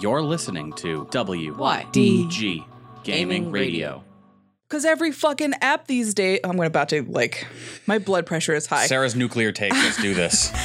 You're listening to WYDG Gaming Radio. Because every fucking app these days, I'm about to like, my blood pressure is high. Sarah's nuclear take. Let's do this.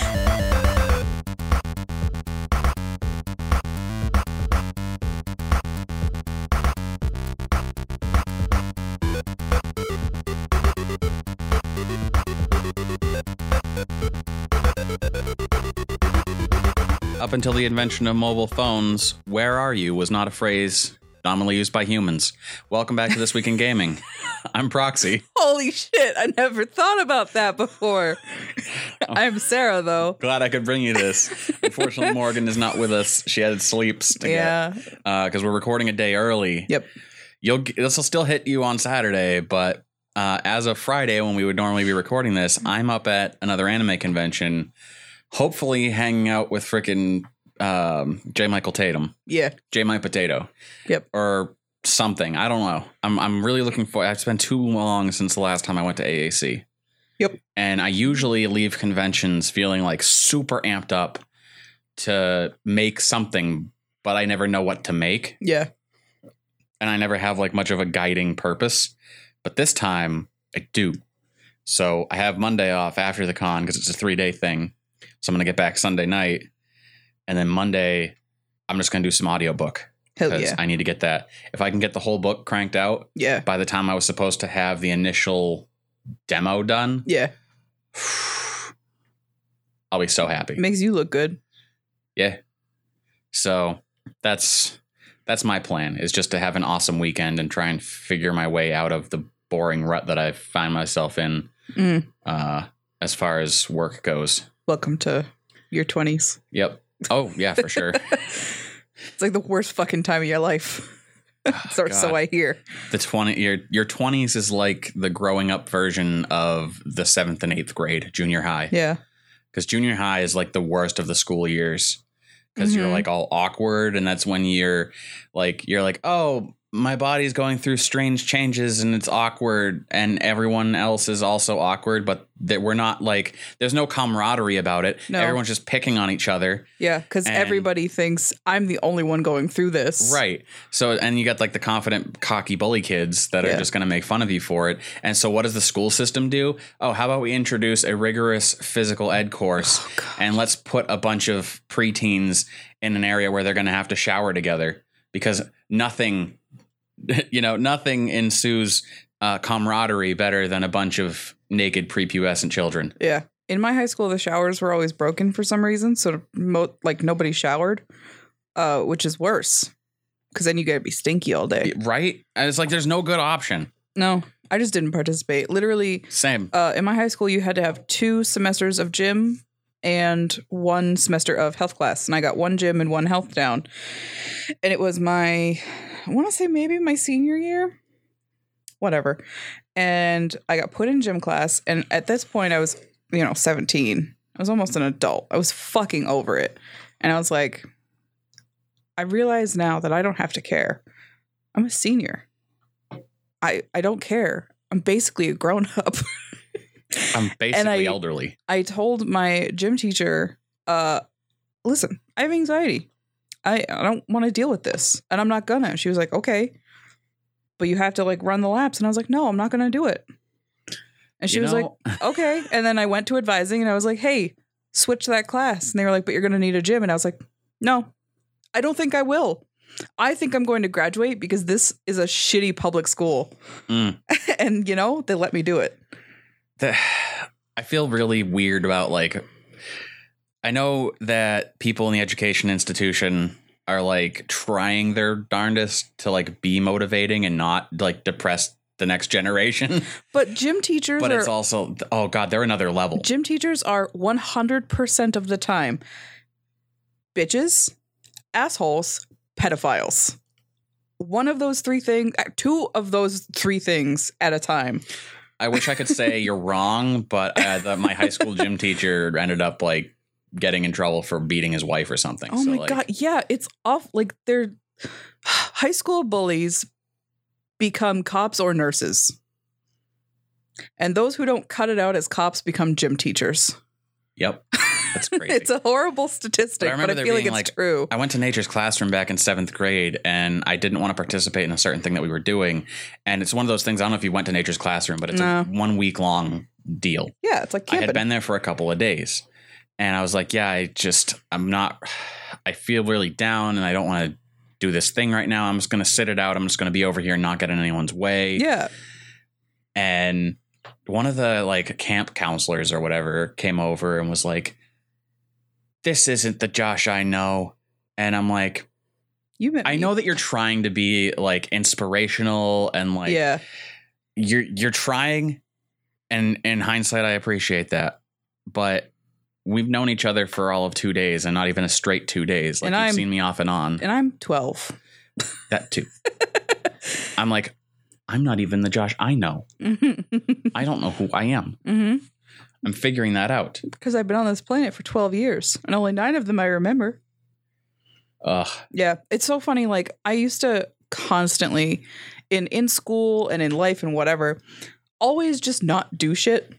until the invention of mobile phones, where are you was not a phrase nominally used by humans. Welcome back to This Week in Gaming. I'm Proxy. Holy shit, I never thought about that before. I'm Sarah, though. Glad I could bring you this. Unfortunately, Morgan is not with us. She had sleeps to Yeah. get because we're recording a day early. Yep. You'll this will still hit you on Saturday, but uh, as of Friday, when we would normally be recording this, I'm up at another anime convention, hopefully hanging out with frickin' um, J. Michael Tatum, Yeah. J. My Potato, Yep. or something. I don't know. I'm I'm really looking for. It's been too long since the last time I went to AAC. Yep. And I usually leave conventions feeling like super amped up to make something, but I never know what to make Yeah. and I never have like much of a guiding purpose. But this time I do. So I have Monday off after the con because it's a three day thing. So I'm gonna get back Sunday night, and then Monday I'm just gonna do some audiobook Hell because yeah. I need to get that. If I can get the whole book cranked out Yeah. by the time I was supposed to have the initial demo done, Yeah. I'll be so happy. Makes you look good. Yeah. So that's that's my plan is just to have an awesome weekend and try and figure my way out of the boring rut that I find myself in Mm. uh as far as work goes. Welcome to your 20s. Yep. Oh, yeah, for sure. It's like the worst fucking time of your life. so, so I hear. the 20 your your 20s is like the growing up version of the 7th and 8th grade, junior high. Yeah. Cuz junior high is like the worst of the school years cuz you're Mhm. like all awkward and that's when you're like you're like, "Oh, my body's going through strange changes and it's awkward and everyone else is also awkward but that we're not like there's no camaraderie about it No. everyone's just picking on each other Yeah. Because everybody thinks I'm the only one going through this. right so and you got like the confident cocky bully kids that are just going to make fun of you for it and so what does the school system do oh how about we introduce a rigorous physical ed course Oh, and let's put a bunch of preteens in an area where they're going to have to shower together because nothing you know nothing ensues uh, camaraderie better than a bunch of naked prepubescent children Yeah. In my high school, the showers were always broken for some reason. So, mo- like, nobody showered, uh, which is worse because then you gotta be stinky all day. right and it's like there's no good option No, I just didn't participate. Literally, same uh, in my high school, you had to have two semesters of gym and one semester of health class. And I got one gym and one health down. And it was my, I want to say maybe my senior year, whatever. And I got put in gym class. And at this point, I was, you know, 17. I was almost an adult. I was fucking over it. And I was like, I realize now that I don't have to care. I'm a senior. I I don't care. I'm basically a grown up. i'm basically I- elderly I told my gym teacher, uh, listen, I have anxiety. I, I don't want to deal with this. And I'm not gonna. She was like, okay. But you have to like run the laps. And I was like, no, I'm not gonna do it. And she You was know- like, okay. And then I went to advising and I was like, hey, switch that class. And they were like, but you're gonna need a gym. And I was like, no, I don't think I will. I think I'm going to graduate because this is a shitty public school. Mm. and you know, they let me do it. the, I feel really weird about like I know that people in the education institution are like trying their darndest to like be motivating and not like depress the next generation But gym teachers but are it's also oh god they're another level Gym teachers are 100% of the time bitches, assholes, pedophiles. One of those three things, uh, two of those three things at a time. I wish I could say you're wrong but uh, the, my high school gym teacher ended up like getting in trouble for beating his wife or something Oh so my like god, yeah, it's off like they're high school bullies become cops or nurses. And those who don't cut it out as cops become gym teachers. yep That's crazy. it's a horrible statistic, But I but I, feel like it's like, true. I went to nature's classroom back in seventh grade and I didn't want to participate in a certain thing that we were doing. And it's one of those things, I don't know if you went to nature's classroom, but it's No. a one week long deal. yeah, it's like I camping. had been there for a couple of days and I was like, yeah, I just, I'm not, I feel really down and I don't want to do this thing right now. I'm just going to sit it out. I'm just going to be over here and not get in anyone's way. yeah, And one of the like camp counselors or whatever came over and was like, this isn't the Josh I know. And I'm like, you I me. know that you're trying to be like inspirational and like yeah, you're you're trying and in hindsight I appreciate that. But we've known each other for all of 2 days and not even a straight 2 days. Like And you've I'm- seen me off and on. and I'm 12. that too. I'm like I'm not even the Josh I know. mm-hmm. I don't know who I am. I'm figuring that out. Because I've been on this planet for 12 years, and only nine of them I remember. Ugh. Yeah, it's so funny. Like I used to constantly, in in school and in life and whatever, always just not do shit.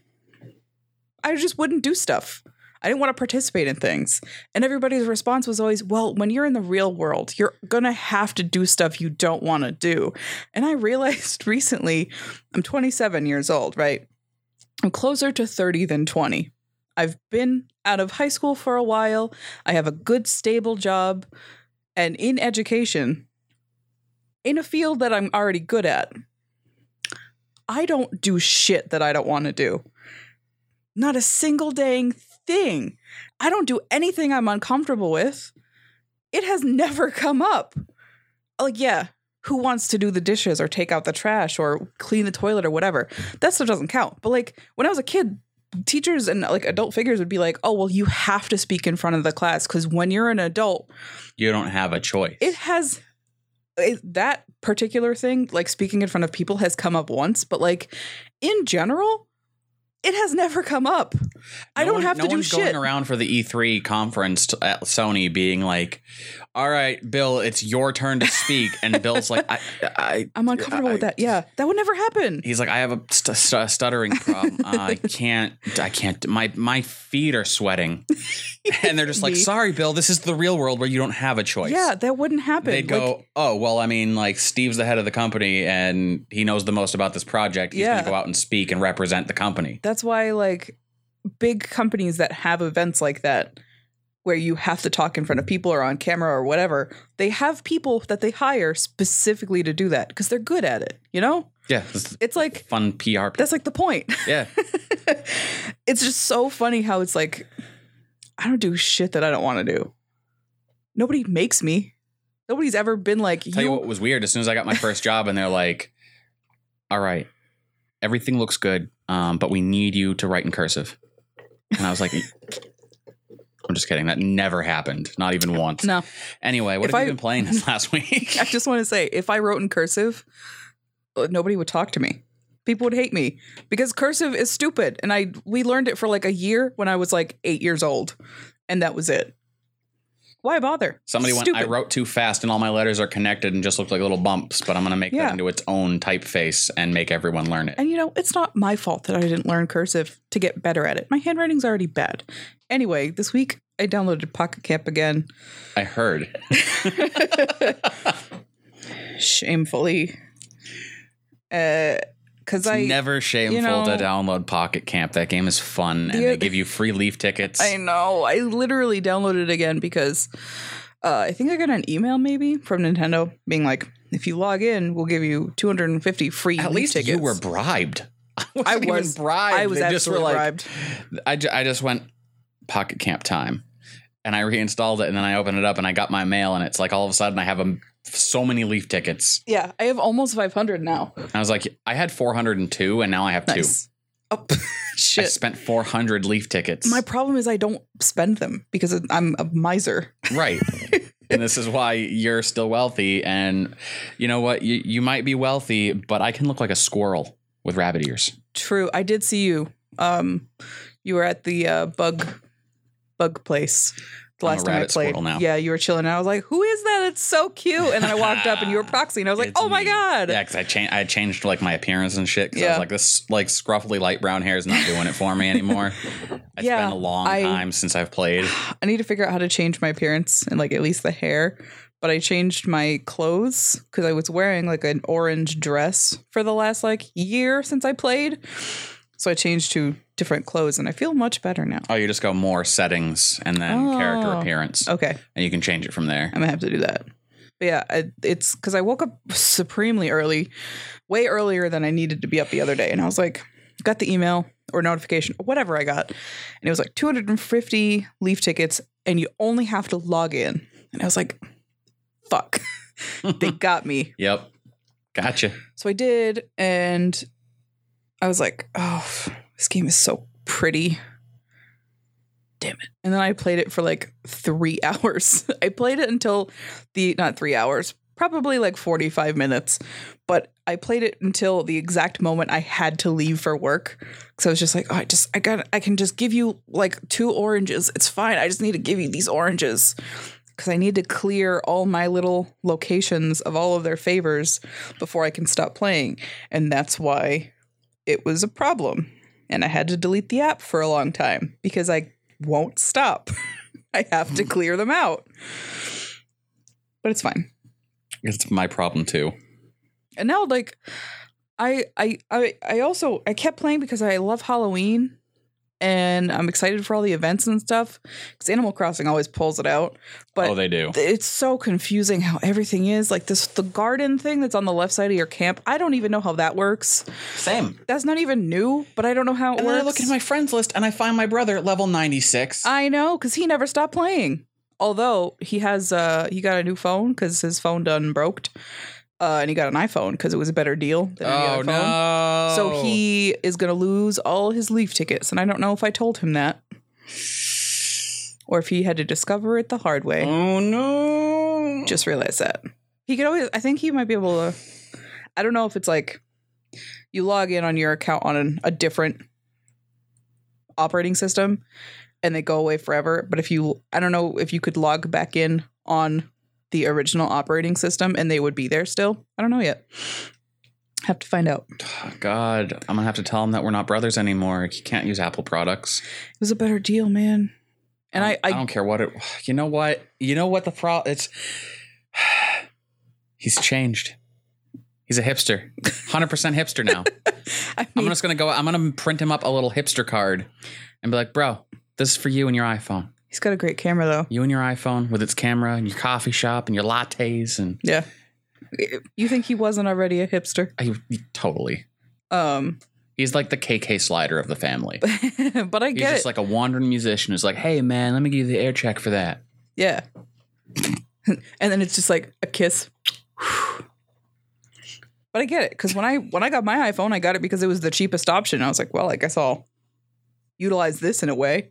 I just wouldn't do stuff. I didn't want to participate in things. And everybody's response was always, well, when you're in the real world, you're going to have to do stuff you don't want to do. And I realized recently, I'm 27 years old, right? I'm closer to 30 than 20. I've been out of high school for a while. I have a good, stable job and in education in a field that I'm already good at. I don't do shit that I don't want to do. Not a single dang thing. I don't do anything I'm uncomfortable with. It has never come up. Like, yeah, who wants to do the dishes or take out the trash or clean the toilet or whatever? That stuff doesn't count. But like when I was a kid, teachers and like adult figures would be like, oh, well, you have to speak in front of the class because when you're an adult, You don't have a choice. it has it, that particular thing like speaking in front of people has come up once but like in general it has never come up. I don't one- have no to do one's shit. going around for the E3 conference t- at Sony being like, "All right, Bill, it's your turn to speak," and Bill's like, "I, I i'm uncomfortable with that yeah that would never happen He's like, I have a st- st- stuttering problem. Uh, I can't. I can't. My my feet are sweating, and they're just like, "Sorry, Bill. This is the real world where you don't have a choice." yeah that wouldn't happen They'd Like, go, "Oh, well, I mean, like Steve's the head of the company, and he knows the most about this project. He's Yeah. going to go out and speak and represent the company." that's why like big companies that have events like that where you have to talk in front of people or on camera or whatever they have people that they hire specifically to do that because they're good at it you know Yeah, is it's like fun PR. that's like the point yeah, it's just so funny how it's like I don't do shit that I don't want to do. Nobody makes me. Nobody's ever been like Tell you you. what was weird. As soon as I got my first job, and they're like, "All right, everything looks good, um, but we need you to write in cursive." And I was like, "I'm just kidding. That never happened. Not even once." no, Anyway, what If have I- you been playing this last week? I just want to say if I wrote in cursive, uh, nobody would talk to me. People would hate me because cursive is stupid, and I we learned it for like a year when I was like eight years old, and that was it. Why bother? Somebody went. Stupid. I wrote too fast, and all my letters are connected and just look like little bumps. But I'm going to make Yeah. that into its own typeface and make everyone learn it. And you know, it's not my fault that I didn't learn cursive to get better at it. My handwriting's already bad. Anyway, this week I downloaded Pocket Camp again. I heard. Shamefully. Uh cuz I never shameful know- to download Pocket Camp. That game is fun, and The- they give you free leaf tickets. I know. I literally downloaded it again because uh, I think I got an email maybe from Nintendo being like, if you log in, we'll give you 250 free At Leaf least tickets. you were bribed. I, I was bribed. I was They just were like, bribed. I, ju- I just went Pocket Camp time, and I reinstalled it, and then I opened it up, and I got my mail, and it's like all of a sudden I have a, so many leaf tickets. Yeah, I have almost 500 now. I was like, I had 402, and now I have two. Nice. Oh, I shit. spent 400 leaf tickets. My problem is I don't spend them because I'm a miser. right. and this is why you're still wealthy. And you know what? You, you might be wealthy, but I can look like a squirrel with rabbit ears. True. I did see you. Um, you were at the uh, bug bug place the last time I played. Yeah, you were chilling. And I was like, "Who is that it's so cute. And then I walked up and you were proxy, and I was like, It's oh my me. god. Yeah, because I changed. I changed like my appearance and shit. Because I Yeah. was like, this like scruffly light brown hair is not doing it for me anymore. It's Yeah, been a long I- time since I've played. I need to figure out how to change my appearance and like at least the hair. But I changed my clothes because I was wearing like an orange dress for the last like year since I played. So I changed to different clothes and I feel much better now. Oh, you just go more settings and then oh. character Oh. appearance, Okay, and you can change it from there. I'm gonna have to do that. But yeah, I, it's because I woke up supremely early, way earlier than I needed to be up the other day, and I was like, got the email or notification, or whatever I got, and it was like 250 leaf tickets, and you only have to log in, and I was like, fuck, they got me. Yep, gotcha. So I did, and I was like, oh, this game is so pretty. Damn it. And then I played it for like three hours. I played it until the, not three hours, probably like 45 minutes, but I played it until the exact moment I had to leave for work. Cause I was just like, oh, I just, I got, I can just give you like two oranges. It's fine. I just need to give you these oranges. Cause I need to clear all my little locations of all of their favors before I can stop playing. And that's why it was a problem. And I had to delete the app for a long time because I won't stop. I have to clear them out. But it's fine. It's my problem too. And now like I I I I also I kept playing because I love Halloween and I'm excited for all the events and stuff cuz Animal Crossing always pulls it out. But oh, they do. it's so confusing how everything is like this the garden thing that's on the left side of your camp. I don't even know how that works. Same. That's not even new, but I don't know how it And then works. I look at my friends list and I find my brother at level ninety six. I know because he never stopped playing. Although he has, uh, he got a new phone because his phone done broke, uh, and he got an iPhone because it was a better deal than any Oh other phone. no! So he is gonna lose all his leaf tickets, and I don't know if I told him that, or if he had to discover it the hard way. Oh no! Just realized that he could always. I think he might be able to. I don't know if it's like you log in on your account on an, a different operating system and they go away forever. But if you, I don't know if you could log back in on the original operating system and they would be there still. I don't know yet. Have to find out. God, I'm gonna have to tell him that we're not brothers anymore. He can't use Apple products. It was a better deal, man. And I, I I, don't care what it. You know what? You know what the problem? It's he's changed. He's a hipster, hundred percent hipster now. I I'm mean, just gonna go. I'm gonna print him up a little hipster card, and be like, "Bro, this is for you and your iPhone. He's got a great camera though. You and your iPhone with its camera and your coffee shop and your lattes and Yeah. You think he wasn't already a hipster? I, totally. Um, He's like the K.K. Slider of the family. but I He's get He's just it. like a wandering musician who's like, "Hey, man, let me give you the air check for that." Yeah. and then it's just like a kiss. But I get it because when I when I got my iPhone, I got it because it was the cheapest option. I was like, well, I guess I'll utilize this in a way.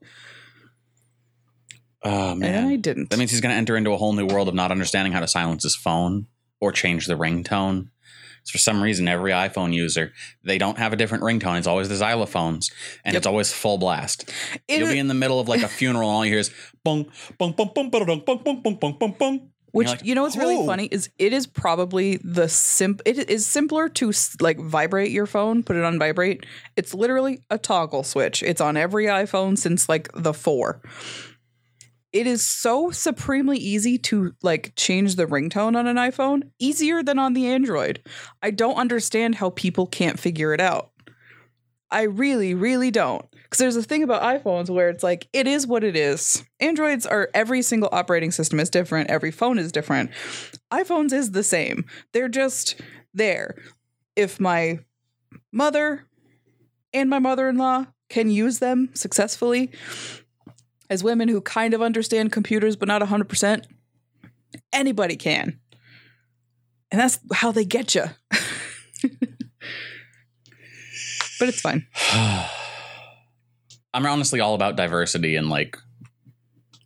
Oh And I didn't. that means he's gonna enter into a whole new world of not understanding how to silence his phone or change the ringtone. So for some reason, every iPhone user they don't have a different ringtone. It's always the xylophones, and Yep. it's always full blast. It You'll is- be in the middle of like a funeral, and all you hear is bong, bong, bong, bong, bong, bong, bong, bong, bong, bong. which like, you know what's really "Oh." funny is it is probably the simp. It is simpler to like vibrate your phone, put it on vibrate. It's literally a toggle switch. It's on every iPhone since like the four. It is so supremely easy to like change the ringtone on an iPhone, easier than on the Android. I don't understand how people can't figure it out. I really, really don't. Because there's a thing about iPhones where it's like, it is what it is. Androids are every single operating system is different, every phone is different. iPhones is the same. They're just there. If my mother and my mother in law can use them successfully as women who kind of understand computers but not 100%, anybody can. And that's how they get you. but it's fine. I'm honestly all about diversity and like,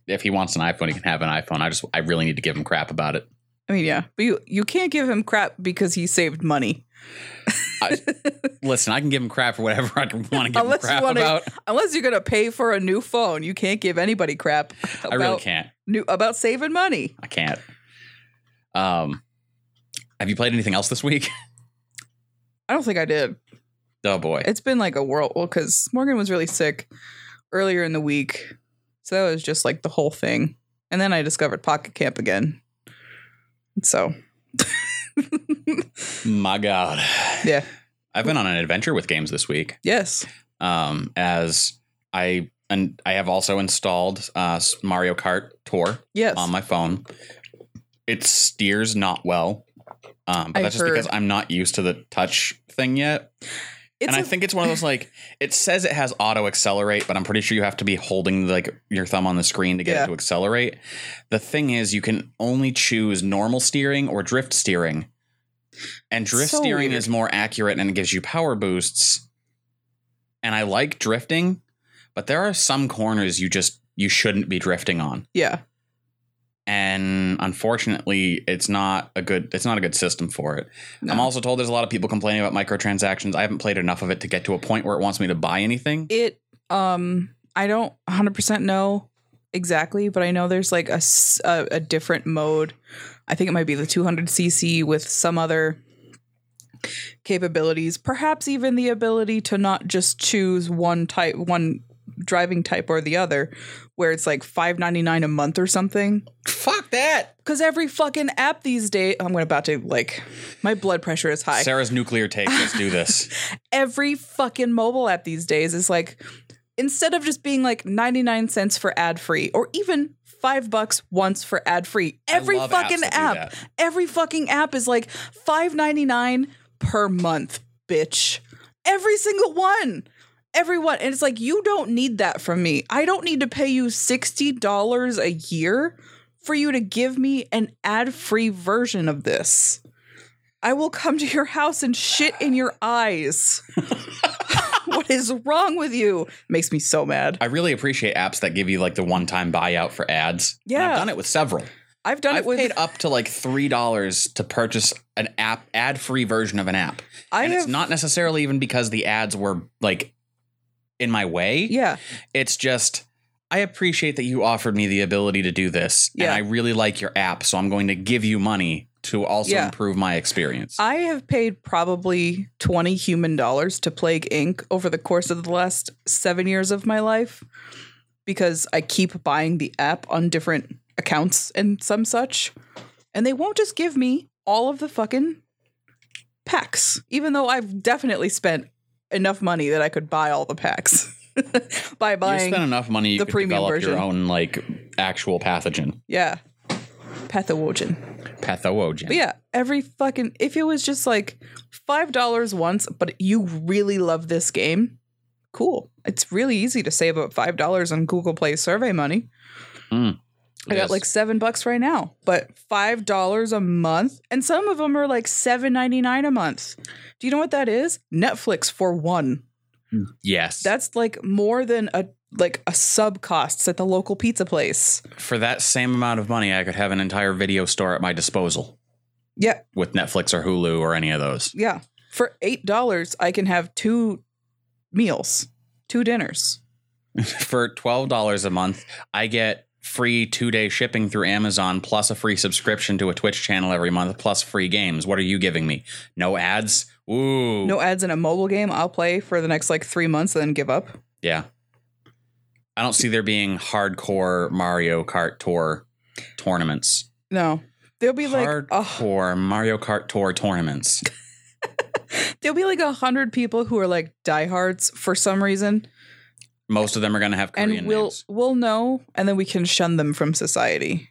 if he wants an iPhone, he can have an iPhone. I just, I really need to give him crap about it. I mean, yeah, but you you can't give him crap because he saved money. Listen, I can give him crap for whatever I want to give him Unless you crap wanna- about. Unless you're gonna pay for a new phone, you can't give anybody crap about I really can't. new about saving money. I can't. Um, have you played anything else this week? I don't think I did. Oh boy. It's been like a whirl well, because Morgan was really sick earlier in the week. So that was just like the whole thing. And then I discovered Pocket Camp again. So My God. Yeah. I've been on an adventure with games this week. Yes. Um, as I and I have also installed uh, Mario Kart Tour Yes. on my phone. It steers not well, um, but I that's just because. I'm not used to the touch thing yet. it's and I a- think it's one of those like it says it has auto accelerate, but I'm pretty sure you have to be holding like your thumb on the screen to get Yeah. it to accelerate. The thing is, you can only choose normal steering or drift steering, and drift So steering weird. is more accurate and it gives you power boosts. And I like drifting, but there are some corners you just you shouldn't be drifting on, yeah. and unfortunately, it's not a good it's not a good system for it. No. I'm also told there's a lot of people complaining about microtransactions. I haven't played enough of it to get to a point where it wants me to buy anything. it um I don't 100% know exactly, but I know there's like a a different mode. I think it might be the 200cc with some other capabilities, perhaps even the ability to not just choose one type, one driving type or the other, where it's like 5.99 a month or something. Fuck that. Because every fucking app these days, I'm about to like, my blood pressure is high. Sarah's nuclear take. Let's do this. every fucking mobile app these days is like instead of just being like 99 cents for ad free or even five bucks once for ad free every fucking app. every fucking app is like 5.99 per month bitch. Every single one. Everyone and it's like you don't need that from me. I don't need to pay you $60 a year for you to give me an ad-free version of this. I will come to your house and shit in your eyes. what is wrong with you? Makes me so mad. I really appreciate apps that give you like the one time buyout for ads. And Yeah. I've done it with several. I've done I've it with paid up to like three dollars to purchase an app ad free version of an app. I and have it's not necessarily even because the ads were like in my way. Yeah. It's just I appreciate that you offered me the ability to do this. Yeah. And I really like your app, so I'm going to give you money to also Yeah. improve my experience. I have paid probably 20 human dollars to Plague Inc. over the course of the last seven years of my life because I keep buying the app on different accounts and some such. And they won't just give me all of the fucking packs, even though I've definitely spent enough money that I could buy all the packs by you buying. spend enough money you the premium develop version. your own like actual pathogen. yeah. Pathogen. Pathogen. But yeah, every fucking if it was just like five dollars once, but you really love this game, cool. It's really easy to save up five dollars on Google Play survey money. Mm. I got like seven bucks right now, but five dollars a month, and some of them are like seven ninety nine a month. Do you know what that is? Netflix for one. Mm. yes. That's like more than a like a sub costs at the local pizza place. for that same amount of money, I could have an entire video store at my disposal Yeah, with Netflix or Hulu or any of those. Yeah. For eight dollars, I can have two meals, two dinners. for twelve dollars a month, I get free two day shipping through Amazon plus a free subscription to a Twitch channel every month plus free games. What are you giving me? No ads? Ooh. No ads in a mobile game I'll play for the next like three months and then give up. Yeah. I don't see there being hardcore Mario Kart Tour tournaments. No. There'll be like a, hardcore Mario Kart Tour tournaments. there'll be like a hundred people who are like diehards for some reason. Most of them are going to have Korean and we'll names. we'll know and then we can shun them from society.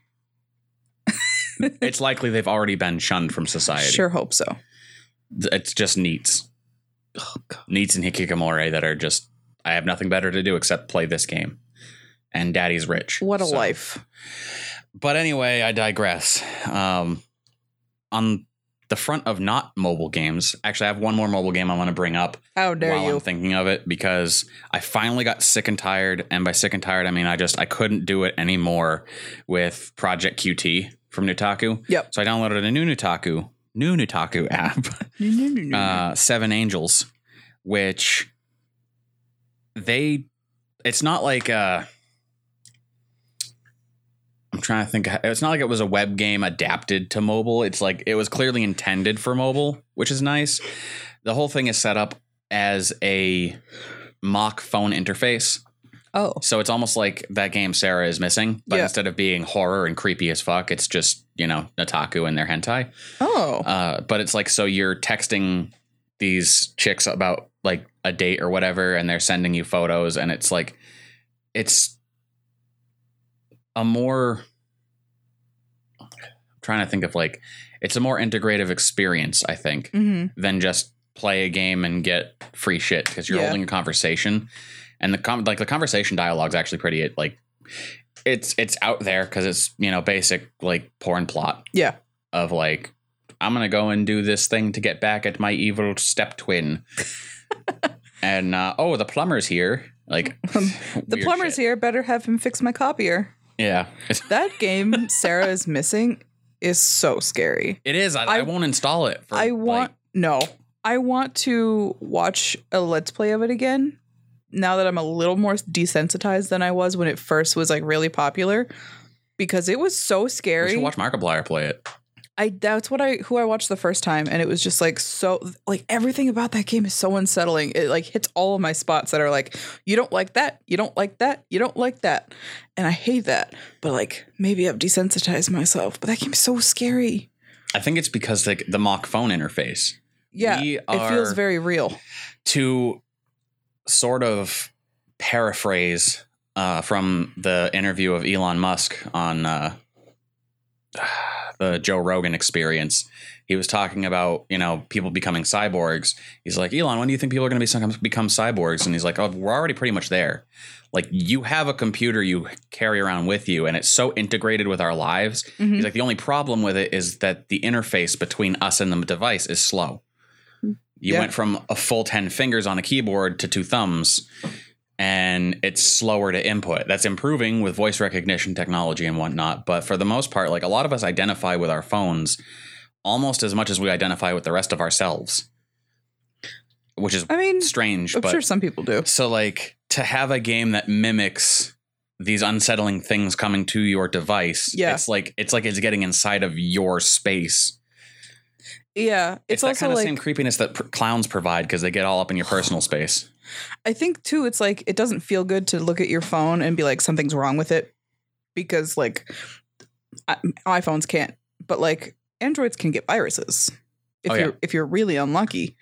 It's likely they've already been shunned from society. Sure hope so. It's just NEETs. Oh, neats and Hikikomori that are just, I have nothing better to do except play this game. And daddy's rich. What a So- life. But anyway, I digress. Um, on the front of not mobile games, actually, I have one more mobile game I want to bring up How dare while you? I'm thinking of it because I finally got sick and tired. And by sick and tired, I mean I just I couldn't do it anymore with Project QT from Nutaku. Yep. So I downloaded a new Nutaku, new Nutaku app, uh, Seven Angels, which they, it's not like uh, I'm trying to think. It's not like it was a web game adapted to mobile. It's like it was clearly intended for mobile, which is nice. The whole thing is set up as a mock phone interface. Oh. So it's almost like that game Sara is missing, but Yeah. instead of being horror and creepy as fuck, it's just, you know, Nutaku and their hentai. Oh. Uh, but it's like so you're texting these chicks about like a date or whatever, and they're sending you photos, and it's like it's a more I'm trying to think of like it's a more integrative experience, I think, hmm than just play a game and get free shit because you're Yeah. holding a conversation, and the com- like the conversation dialogue's actually pretty like it's it's out there because it's you know basic like porn plot Yeah. of like I'm gonna go and do this thing to get back at my evil step twin. And uh, oh, the plumber's here. Like The plumber's here. Better have him fix my copier. Yeah, That game Sara is missing is so scary. it is. I, I, I- won't install it. For, I want like- no. I want to watch a let's play of it again. Now that I'm a little more desensitized than I was when it first was like really popular, because it was so scary. should watch Markiplier play it. I that's what I who I watched the first time, and it was just like so like everything about that game is so unsettling. It like hits all of my spots that are like you don't like that, you don't like that, you don't like that, and I hate that. But like maybe I've desensitized myself. But that game's so scary. I think it's because like the mock phone interface. Yeah, it feels very real. to sort of paraphrase uh, from the interview of Elon Musk on uh, the Joe Rogan experience, he was talking about you know people becoming cyborgs. He's like, Elon, when do you think people are going to be become cyborgs? And he's like, Oh, we're already pretty much there. Like you have a computer you carry around with you, and it's so integrated with our lives. Mhm. He's like, the only problem with it is that the interface between us and the device is slow. You Yeah. went from a full 10 fingers on a keyboard to two thumbs, and it's slower to input. That's improving with voice recognition technology and whatnot. But for the most part, like a lot of us identify with our phones almost as much as we identify with the rest of ourselves, which is I mean, strange. I'm but sure some people do. so, like, to have a game that mimics these unsettling things coming to your device, Yeah. it's like it's like it's getting inside of your space. Yeah, It's, it's, that also kind of like same creepiness that pr- clowns provide because they get all up in your personal space. I think too, it's like it doesn't feel good to look at your phone and be like something's wrong with it because like I, iPhones can't, but like Androids can get viruses if Oh, yeah. you're if you're really unlucky,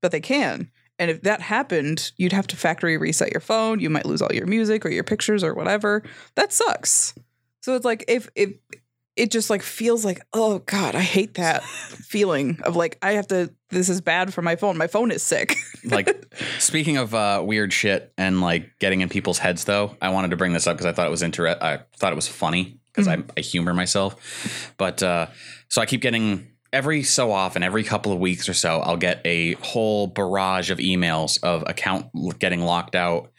but they can. And if that happened, you'd have to factory reset your phone. You might lose all your music or your pictures or whatever. That sucks. So it's like if if it just like feels like oh god, I hate that feeling of like I have to. This is bad for my phone. My phone is sick. Like, speaking of uh, weird shit and like getting in people's heads, though, I wanted to bring this up because I thought it was inter- I thought it was funny because I, I humor myself. But uh, so I keep getting every so often, every couple of weeks or so, I'll get a whole barrage of emails of account getting locked out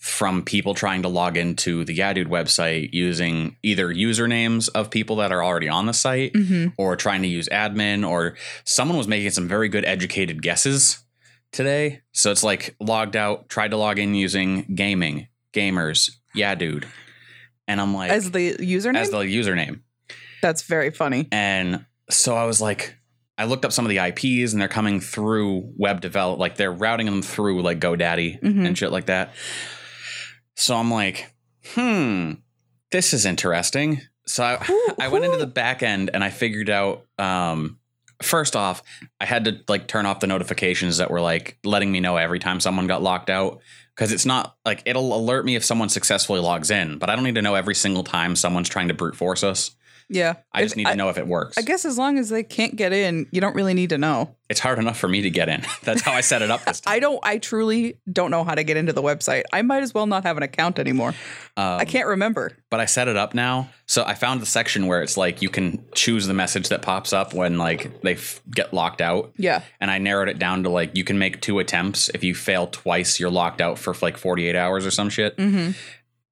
from people trying to log into the Yeah Dude website using either usernames of people that are already on the site mm-hmm. or trying to use admin or someone was making some very good educated guesses today. So it's like logged out, tried to log in using gaming, gamers, yeah, dude. And I'm like, As the username, as the username. that's very funny. And so I was like, I looked up some of the IPs and they're coming through web develop, like they're routing them through like GoDaddy Mhm. and shit like that. So I'm like, hmm, this is interesting. So I, I went into the back end and I figured out um first off, I had to like turn off the notifications that were like letting me know every time someone got locked out because it's not like it'll alert me if someone successfully logs in, but I don't need to know every single time someone's trying to brute force us. Yeah, I If- just need to know if it works. I guess as long as they can't get in, you don't really need to know. it's hard enough for me to get in. That's how I set it up this time. I don't. I truly don't know how to get into the website. I might as well not have an account anymore. Um, I can't remember. but I set it up now. So I found the section where it's like you can choose the message that pops up when like they f- get locked out. Yeah. And I narrowed it down to like you can make two attempts. If you fail twice, you're locked out for like 48 hours or some shit. Mm-hmm.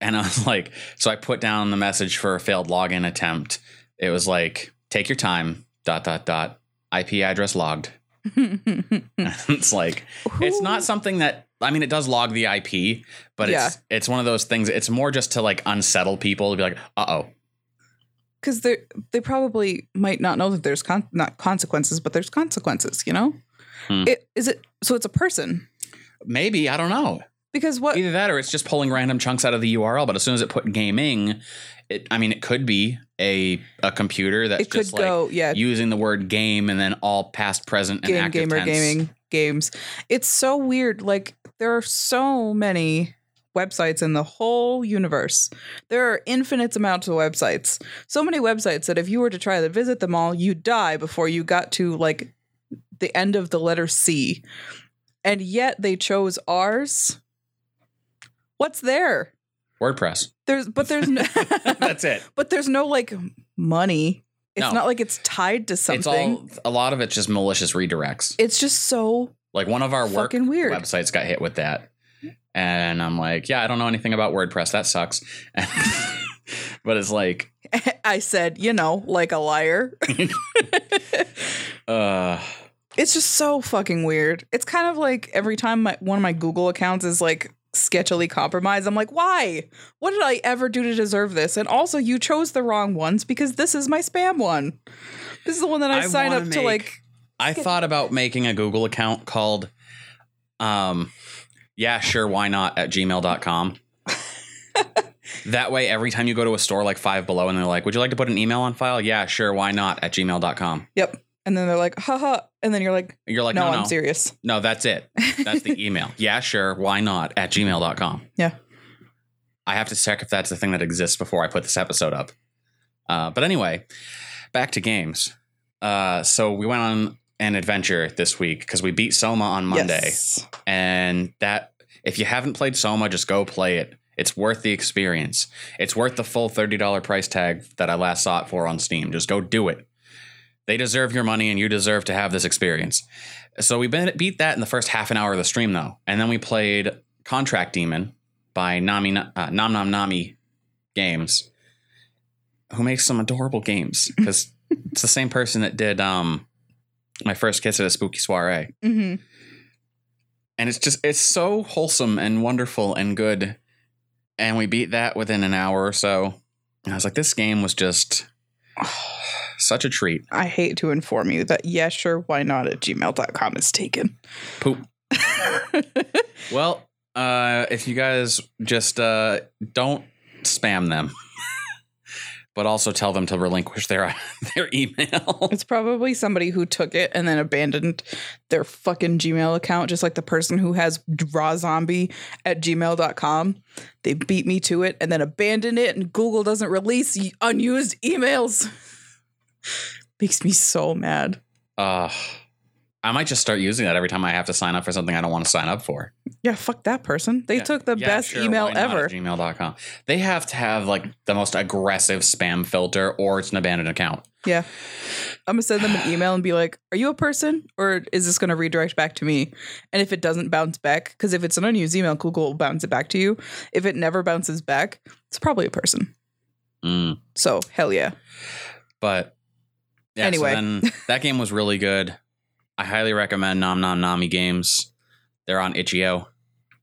And I was like, so I put down the message for a failed login attempt. It was like, take your time, dot, dot, dot, IP address logged. it's like, it's not something that, I mean, it does log the IP, but Yeah. it's, it's one of those things, it's more just to like unsettle people to be like, uh oh, because they they probably might not know that there's con- not consequences, but there's consequences. You know, Hmm. it is it. So it's a person Maybe I don't know. Because what? Either that or it's just pulling random chunks out of the URL. But as soon as it put gaming, it I mean it could be a a computer that's it could just like go yeah using the word game and then all past, present, and game active gamer tense. gaming games. It's so weird. Like there are so many websites in the whole universe. There are infinite amounts of websites. So many websites that if you were to try to visit them all, you'd die before you got to like the end of the letter C. And yet they chose ours. What's there? WordPress. There's but there's no That's it. but there's no like money. It's No. not like it's tied to something. It's all a lot of it's just malicious redirects. it's just so Like one of our work fucking weird. websites got hit with that. And I'm like, yeah, I don't know anything about WordPress. That sucks. but it's like, I said, you know, like a liar. uh, it's just so fucking weird. It's kind of like every time my, one of my Google accounts is like sketchily compromised, I'm like, why? What did I ever do to deserve this? And also, you chose the wrong ones because this is my spam one. This is the one that I, I signed up to like. I thought about making a Google account called, um, yeah, sure, why not at gmail.com. that way, every time you go to a store like Five Below and they're like, would you like to put an email on file? Yeah, sure, why not at gmail.com. Yep. And then they're like, haha. And then you're like, You're like, no, no, no, I'm serious. no, that's it. That's the email. yeah, sure, why not at gmail.com. Yeah. I have to check if that's the thing that exists before I put this episode up. Uh, but anyway, back to games. Uh, so we went on an adventure this week because we beat Soma on Monday. Yes. And that, if you haven't played Soma, just go play it. It's worth the experience. It's worth the full $30 price tag that I last saw it for on Steam. Just go do it. They deserve your money and you deserve to have this experience. So we beat that in the first half an hour of the stream, though. And then we played Contract Demon by Nami, uh, Nom Nom Nami Games, who makes some adorable games because it's the same person that did um, my first kiss at a spooky soiree hmm and it's just it's so wholesome and wonderful and good and we beat that within an hour or so and i was like this game was just such a treat I hate to inform you that, yeah, sure, why not at gmail.com is taken. poop well uh if you guys just uh don't spam them but also tell them to relinquish their their email It's probably somebody who took it and then abandoned their fucking Gmail account, just like the person who has raw zombie at gmail.com. They beat me to it and then abandoned it, and Google doesn't release unused emails. Makes me so mad. uh i might just start using that every time i have to sign up for something i don't want to sign up for Yeah, fuck that person. They Yeah. took the Yeah, best sure, email ever. gmail.com. They have to have like the most aggressive spam filter or it's an abandoned account. Yeah. I'm gonna send them an email and be like, "Are you a person, or is this gonna redirect back to me?" And if it doesn't bounce back, because if it's an unused email, Google will bounce it back to you. If it never bounces back, it's probably a person. Mm. So hell yeah. But yeah, Anyway. so then that game was really good. I highly recommend Nom Nom Nami games. They're on itch.io.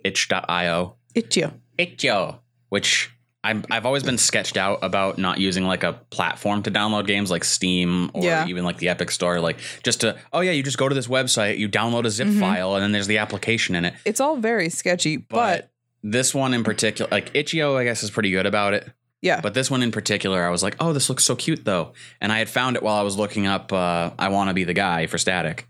Itch.io. Itch.io. Itch.io. Which I'm, I've always been sketched out about not using like a platform to download games like Steam or Yeah. even like the Epic Store. Like just to, oh yeah, you just go to this website, you download a zip Mhm. file, and then there's the application in it. It's all very sketchy, but, but, this one in particular, like Itch.io, I guess is pretty good about it. Yeah, But this one in particular, I was like, oh, this looks so cute though. And I had found it while I was looking up uh, I Want to Be the Guy for Static.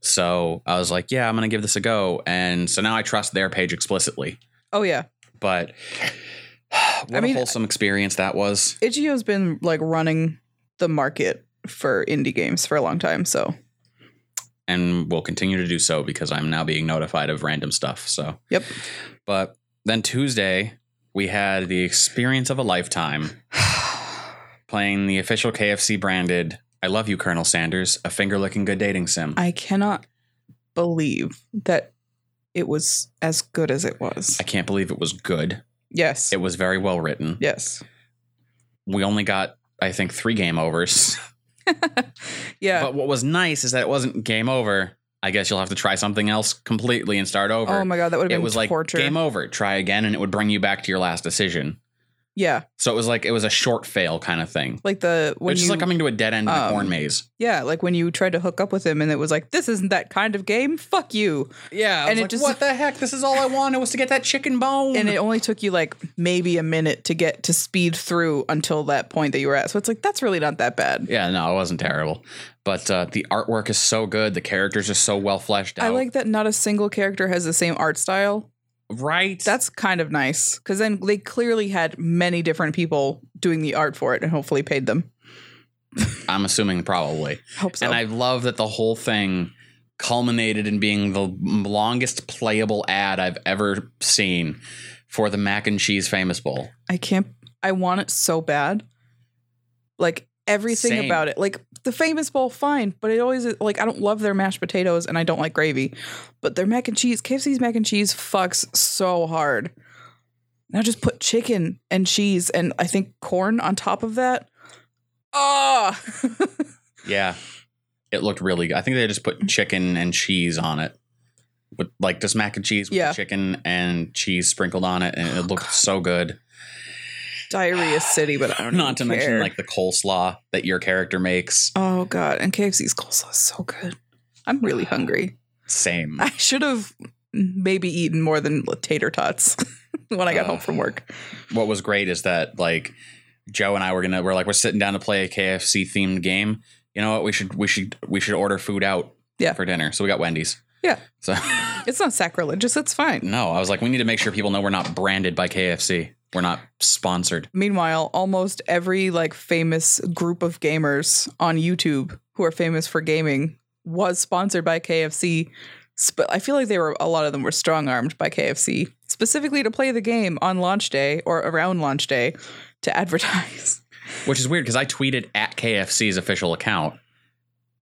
So I was like, yeah, I'm going to give this a go. And so now I trust their page explicitly. oh yeah, But what I mean- a wholesome experience that was. Itch.io's been like running the market for indie games for a long time. So And will continue to do so because I'm now being notified of random stuff. So, yep. but then Tuesday, we had the experience of a lifetime playing the official KFC branded I Love You, Colonel Sanders, a finger licking good dating sim. I cannot believe that it was as good as it was. I can't believe it was good. Yes. It was very well written. yes. We only got, I think, three game overs. Yeah. But what was nice is that it wasn't game over. I guess you'll have to try something else completely and start over. oh my god, that would have it been was like torture. game over. Try again, and it would bring you back to your last decision. Yeah, So it was like it was a short fail kind of thing. like the when Which you is like coming to a dead end in a um, corn maze. yeah, like when you tried to hook up with him and it was like this isn't that kind of game. Fuck you. Yeah, and it it just- what the heck? This is all I wanted was to get that chicken bone. And it only took you like maybe a minute to get to speed through until that point that you were at. So it's like that's really not that bad. yeah, no, it wasn't terrible. But uh, the artwork is so good. The characters are so well fleshed out. I like that not a single character has the same art style. right. That's kind of nice because then they clearly had many different people doing the art for it and hopefully paid them. I'm assuming probably. Hope so. And I love that the whole thing culminated in being the longest playable ad I've ever seen for the mac and cheese famous bowl. I can't. I want it so bad. Like everything Same. about it. Like the famous bowl, fine, but it always like I don't love their mashed potatoes and I don't like gravy, but their mac and cheese, KFC's mac and cheese fucks so hard. Now just put chicken and cheese and I think corn on top of that. Ah, Yeah. It looked really good. I think they just put chicken and cheese on it. With like just mac and cheese with Yeah. chicken and cheese sprinkled on it and it looked God. so good. Diarrhea city, but I don't Not to even mention like the coleslaw that your character makes. oh god, and KFC's coleslaw is so good. I'm really hungry. Same. I should have maybe eaten more than tater tots when I got home from work. what was great is that like Joe and I were gonna we're like we're sitting down to play a KFC themed game. You know what? We should we should we should order food out Yeah. for dinner. So we got Wendy's. Yeah. So It's not sacrilegious. It's fine. no, I was like, we need to make sure people know we're not branded by KFC. We're not sponsored. Meanwhile, almost every like famous group of gamers on YouTube who are famous for gaming was sponsored by KFC. But I feel like they were a lot of them were strong armed by KFC specifically to play the game on launch day or around launch day to advertise. Which is weird because I tweeted at KFC's official account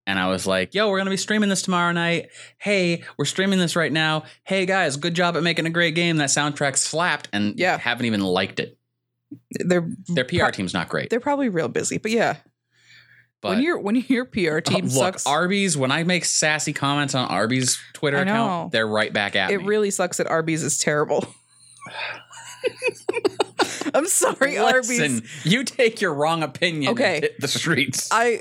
and I was like, yo, we're going to be streaming this tomorrow night. Hey, we're streaming this right now. Hey, guys, good job at making a great game. That soundtrack slapped and Yeah. haven't even liked it. They're Their PR team's not great. they're probably real busy, but yeah. But when your when your PR team Uh, look, sucks, Arby's, when I make sassy comments on Arby's Twitter account, they're right back at it me. It really sucks that Arby's is terrible. I'm sorry, Arby's. You take your wrong opinion Okay. the streets. I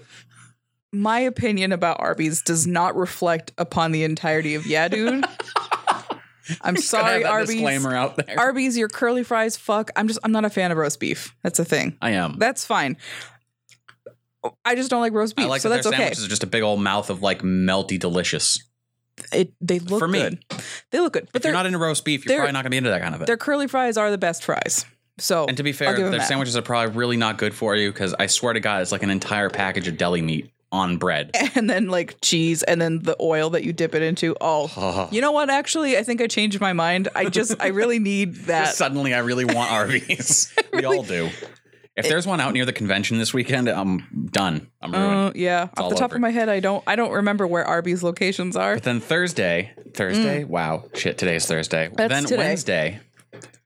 my opinion about Arby's does not reflect upon the entirety of Dude. I'm sorry, Arby's. Disclaimer out there. Arby's, your curly fries fuck. I'm just I'm not a fan of roast beef. That's a thing. I am. That's fine. I just don't like roast beef, I like so that that's their okay. sandwiches are just a big old mouth of like melty delicious. It they look For me. good. They look good, but If you're they're not into roast beef, you're they're- probably not gonna be into that kind of it. their curly fries are the best fries. So And to be I'll fair, give 'em their that. sandwiches are probably really not good for you because I swear to God, it's like an entire package of deli meat on bread. and then like cheese and then the oil that you dip it into. Oh, you know what? Actually, I think I changed my mind. I just I really need that. Suddenly, I really want Arby's. we all do. If there's one out near the convention this weekend, I'm done. I'm ruined. Uh, yeah, off the top over. of my head, I don't I don't remember where Arby's locations are. But then Thursday, Thursday, wow, shit, today's Thursday. Mm. That's then today. Wednesday,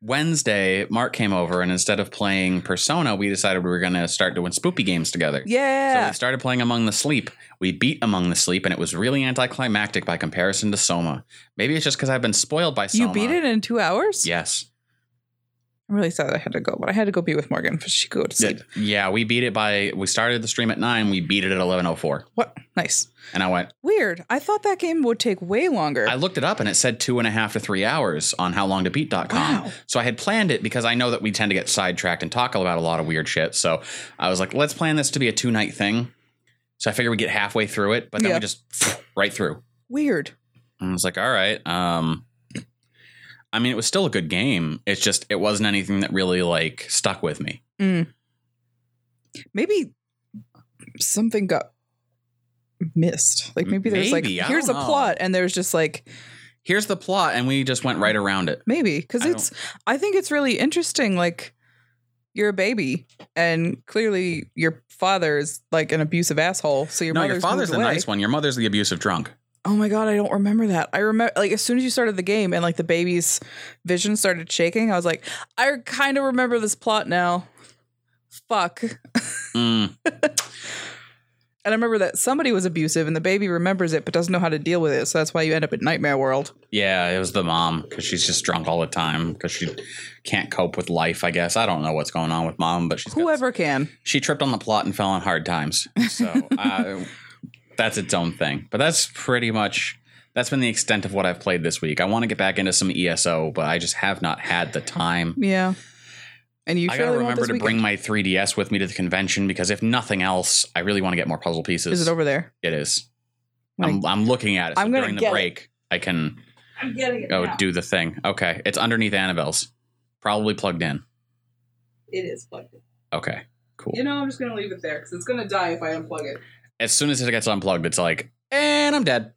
Wednesday, Mark came over and instead of playing Persona, we decided we were going to start doing spoopy games together. Yeah. So we started playing Among the Sleep. We beat Among the Sleep, and it was really anticlimactic by comparison to Soma. Maybe it's just because I've been spoiled by Soma. you beat it in two hours. Yes. I'm really sad I had to go, but I had to go be with Morgan because she could go to sleep. Yeah, we beat it by. We started the stream at nine. We beat it at eleven oh four, What? Nice. and I went. Weird. I thought that game would take way longer. I looked it up, and it said two and a half to three hours on howlongtobeat.com. Wow. So I had planned it because I know that we tend to get sidetracked and talk about a lot of weird shit. So I was like, let's plan this to be a two night thing. So I figured we'd get halfway through it, but then Yeah. we just right through. Weird. And I was like, all right. Um, I mean, it was still a good game. It's just it wasn't anything that really like stuck with me. Mm. Maybe something got missed. Like maybe there's Maybe, like here's a know. plot and there's just like Here's the plot, and we just went right around it. maybe because I it's I think it's really interesting. Like you're a baby and clearly your father is like an abusive asshole. So your no, mother's your father's the away. nice one. Your mother's the abusive drunk. Oh my god, I don't remember that. I remember like as soon as you started the game and like the baby's vision started shaking, I was like, I kind of remember this plot now. Fuck. Mm. And I remember that somebody was abusive and the baby remembers it but doesn't know how to deal with it. So that's why you end up in Nightmare World. Yeah, it was the mom because she's just drunk all the time because she can't cope with life. I guess I don't know what's going on with mom, but she's got- Whoever can. she tripped on the plot and fell on hard times. So uh, that's its own thing. But that's pretty much that's been the extent of what I've played this week. I want to get back into some ESO, but I just have not had the time. Yeah. And you I gotta remember this to bring my 3DS with me to the convention because if nothing else, I really want to get more puzzle pieces. Is it over there? It is. Like- I'm, I'm looking at it. So I'm gonna during the get it. break, I can I'm getting it. go do the thing. Okay, it's underneath Annabelle's, probably plugged in. It is plugged in. Okay, cool. You know, I'm just gonna leave it there because it's gonna die if I unplug it. As soon as it gets unplugged, it's like, and I'm dead.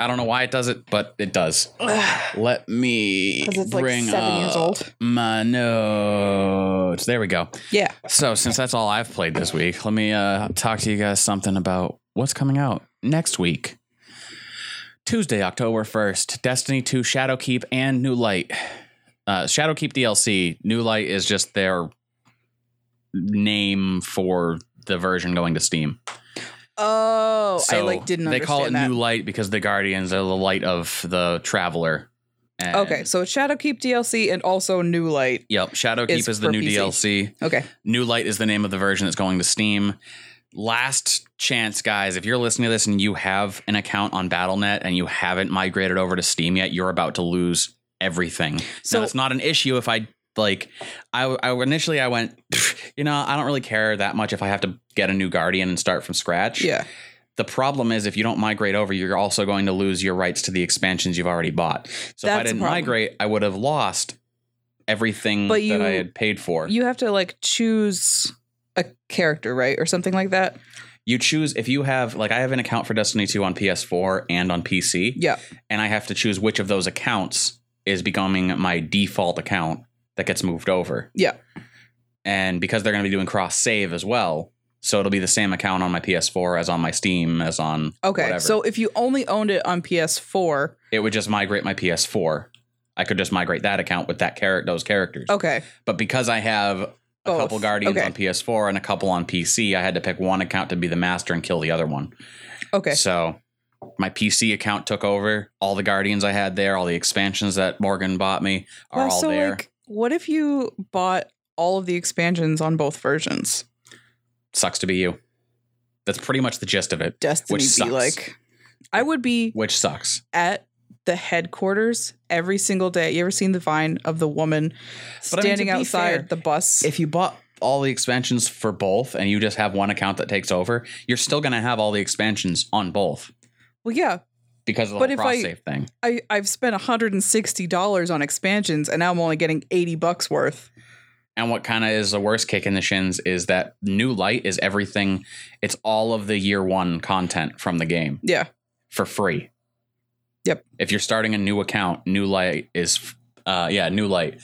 I don't know why it does it, but it does. Let me like bring seven years up old. my notes. There we go. Yeah. So since that's all I've played this week, let me uh, talk to you guys something about what's coming out next week. Tuesday, October 1st, Destiny 2 Shadowkeep and New Light. Uh, Shadowkeep DLC, New Light is just their name for the version going to Steam. Oh, I like didn't they call it that. New Light because the Guardians are the light of the Traveler. And- okay, so it's Shadowkeep DLC and also New Light. Yep, Shadowkeep Is is, the new PC. DLC. Okay. New Light is the name of the version that's going to Steam. Last chance, guys. If you're listening to this and you have an account on Battle.net and you haven't migrated over to Steam yet, you're about to lose everything. So So- it's not an issue if I like. I, I initially I went, you know, I don't really care that much if I have to get a new Guardian and start from scratch. Yeah. The problem is if you don't migrate over, you're also going to lose your rights to the expansions you've already bought. So if I didn't migrate, I would have lost everything But that I had paid for. You have to like choose a character, right? Or something like that. you choose if you have like I have an account for Destiny 2 on PS4 and on PC, Yeah. and I have to choose which of those accounts is becoming my default account that gets moved over. Yeah. And because they're going to be doing cross save as well, so it'll be the same account on my PS4 as on my Steam as on Okay. whatever. So if you only owned it on PS4, it would just migrate my PS4. I could just migrate that account with that character those characters. okay. But because I have a Both. couple Guardians Okay. on PS4 and a couple on PC, I had to pick one account to be the master and kill the other one. Okay. So my PC account took over all the Guardians I had there, all the expansions that Morgan bought me are all so there. like what if you bought all of the expansions on both versions? Sucks to be you. That's pretty much the gist of it, Destiny Which be sucks. like I would be which sucks. at the headquarters every single day. You ever seen the vine of the woman But I mean, to standing be outside fair, the bus? If you bought all the expansions for both and you just have one account that takes over, you're still going to have all the expansions on both well, yeah, because of the But if I- thing. I I've spent $160 on expansions and now I'm only getting 80 bucks worth. And what kind of is the worst kick in the shins is that New Light is everything. It's all of the year one content from the game. Yeah. for free. Yep. If you're starting a new account, New Light is, uh, yeah, New Light,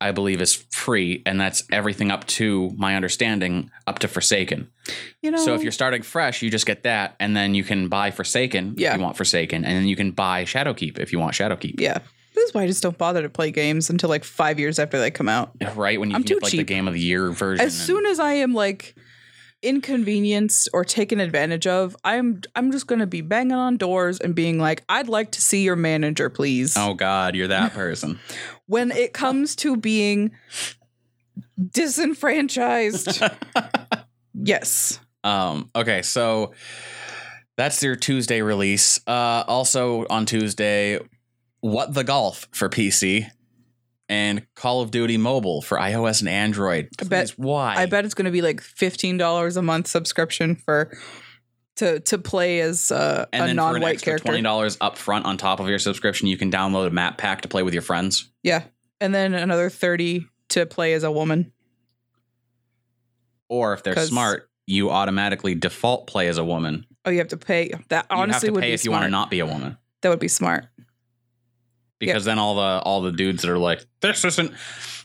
I believe is free, and that's everything up to my understanding up to Forsaken. You know So if you're starting fresh, you just get that, and then you can buy Forsaken Yeah. if you want Forsaken, and then you can buy Shadowkeep if you want Shadowkeep. Yeah. This is why I just don't bother to play games until like five years after they come out. Right when you I'm get like the game of the year version. As soon as I am like inconvenienced or taken advantage of, I'm I'm just gonna be banging on doors and being like, I'd like to see your manager, please. oh God, you're that person. When it comes to being disenfranchised, yes. Um, okay, so that's your Tuesday release. Uh, also on Tuesday, What the Golf for PC and Call of Duty Mobile for iOS and Android. I bet- why? I bet it's gonna be like fifteen dollars a month subscription for to to play as uh, a then for an non-white character. twenty dollars up front on top of your subscription, you can download a map pack to play with your friends. Yeah. And then another 30 to play as a woman. Or if they're smart, you automatically default play as a woman. Oh, you have to pay. That honestly You have to would pay be if you want to not be a woman. That would be smart. because then all the all the dudes that are like this isn't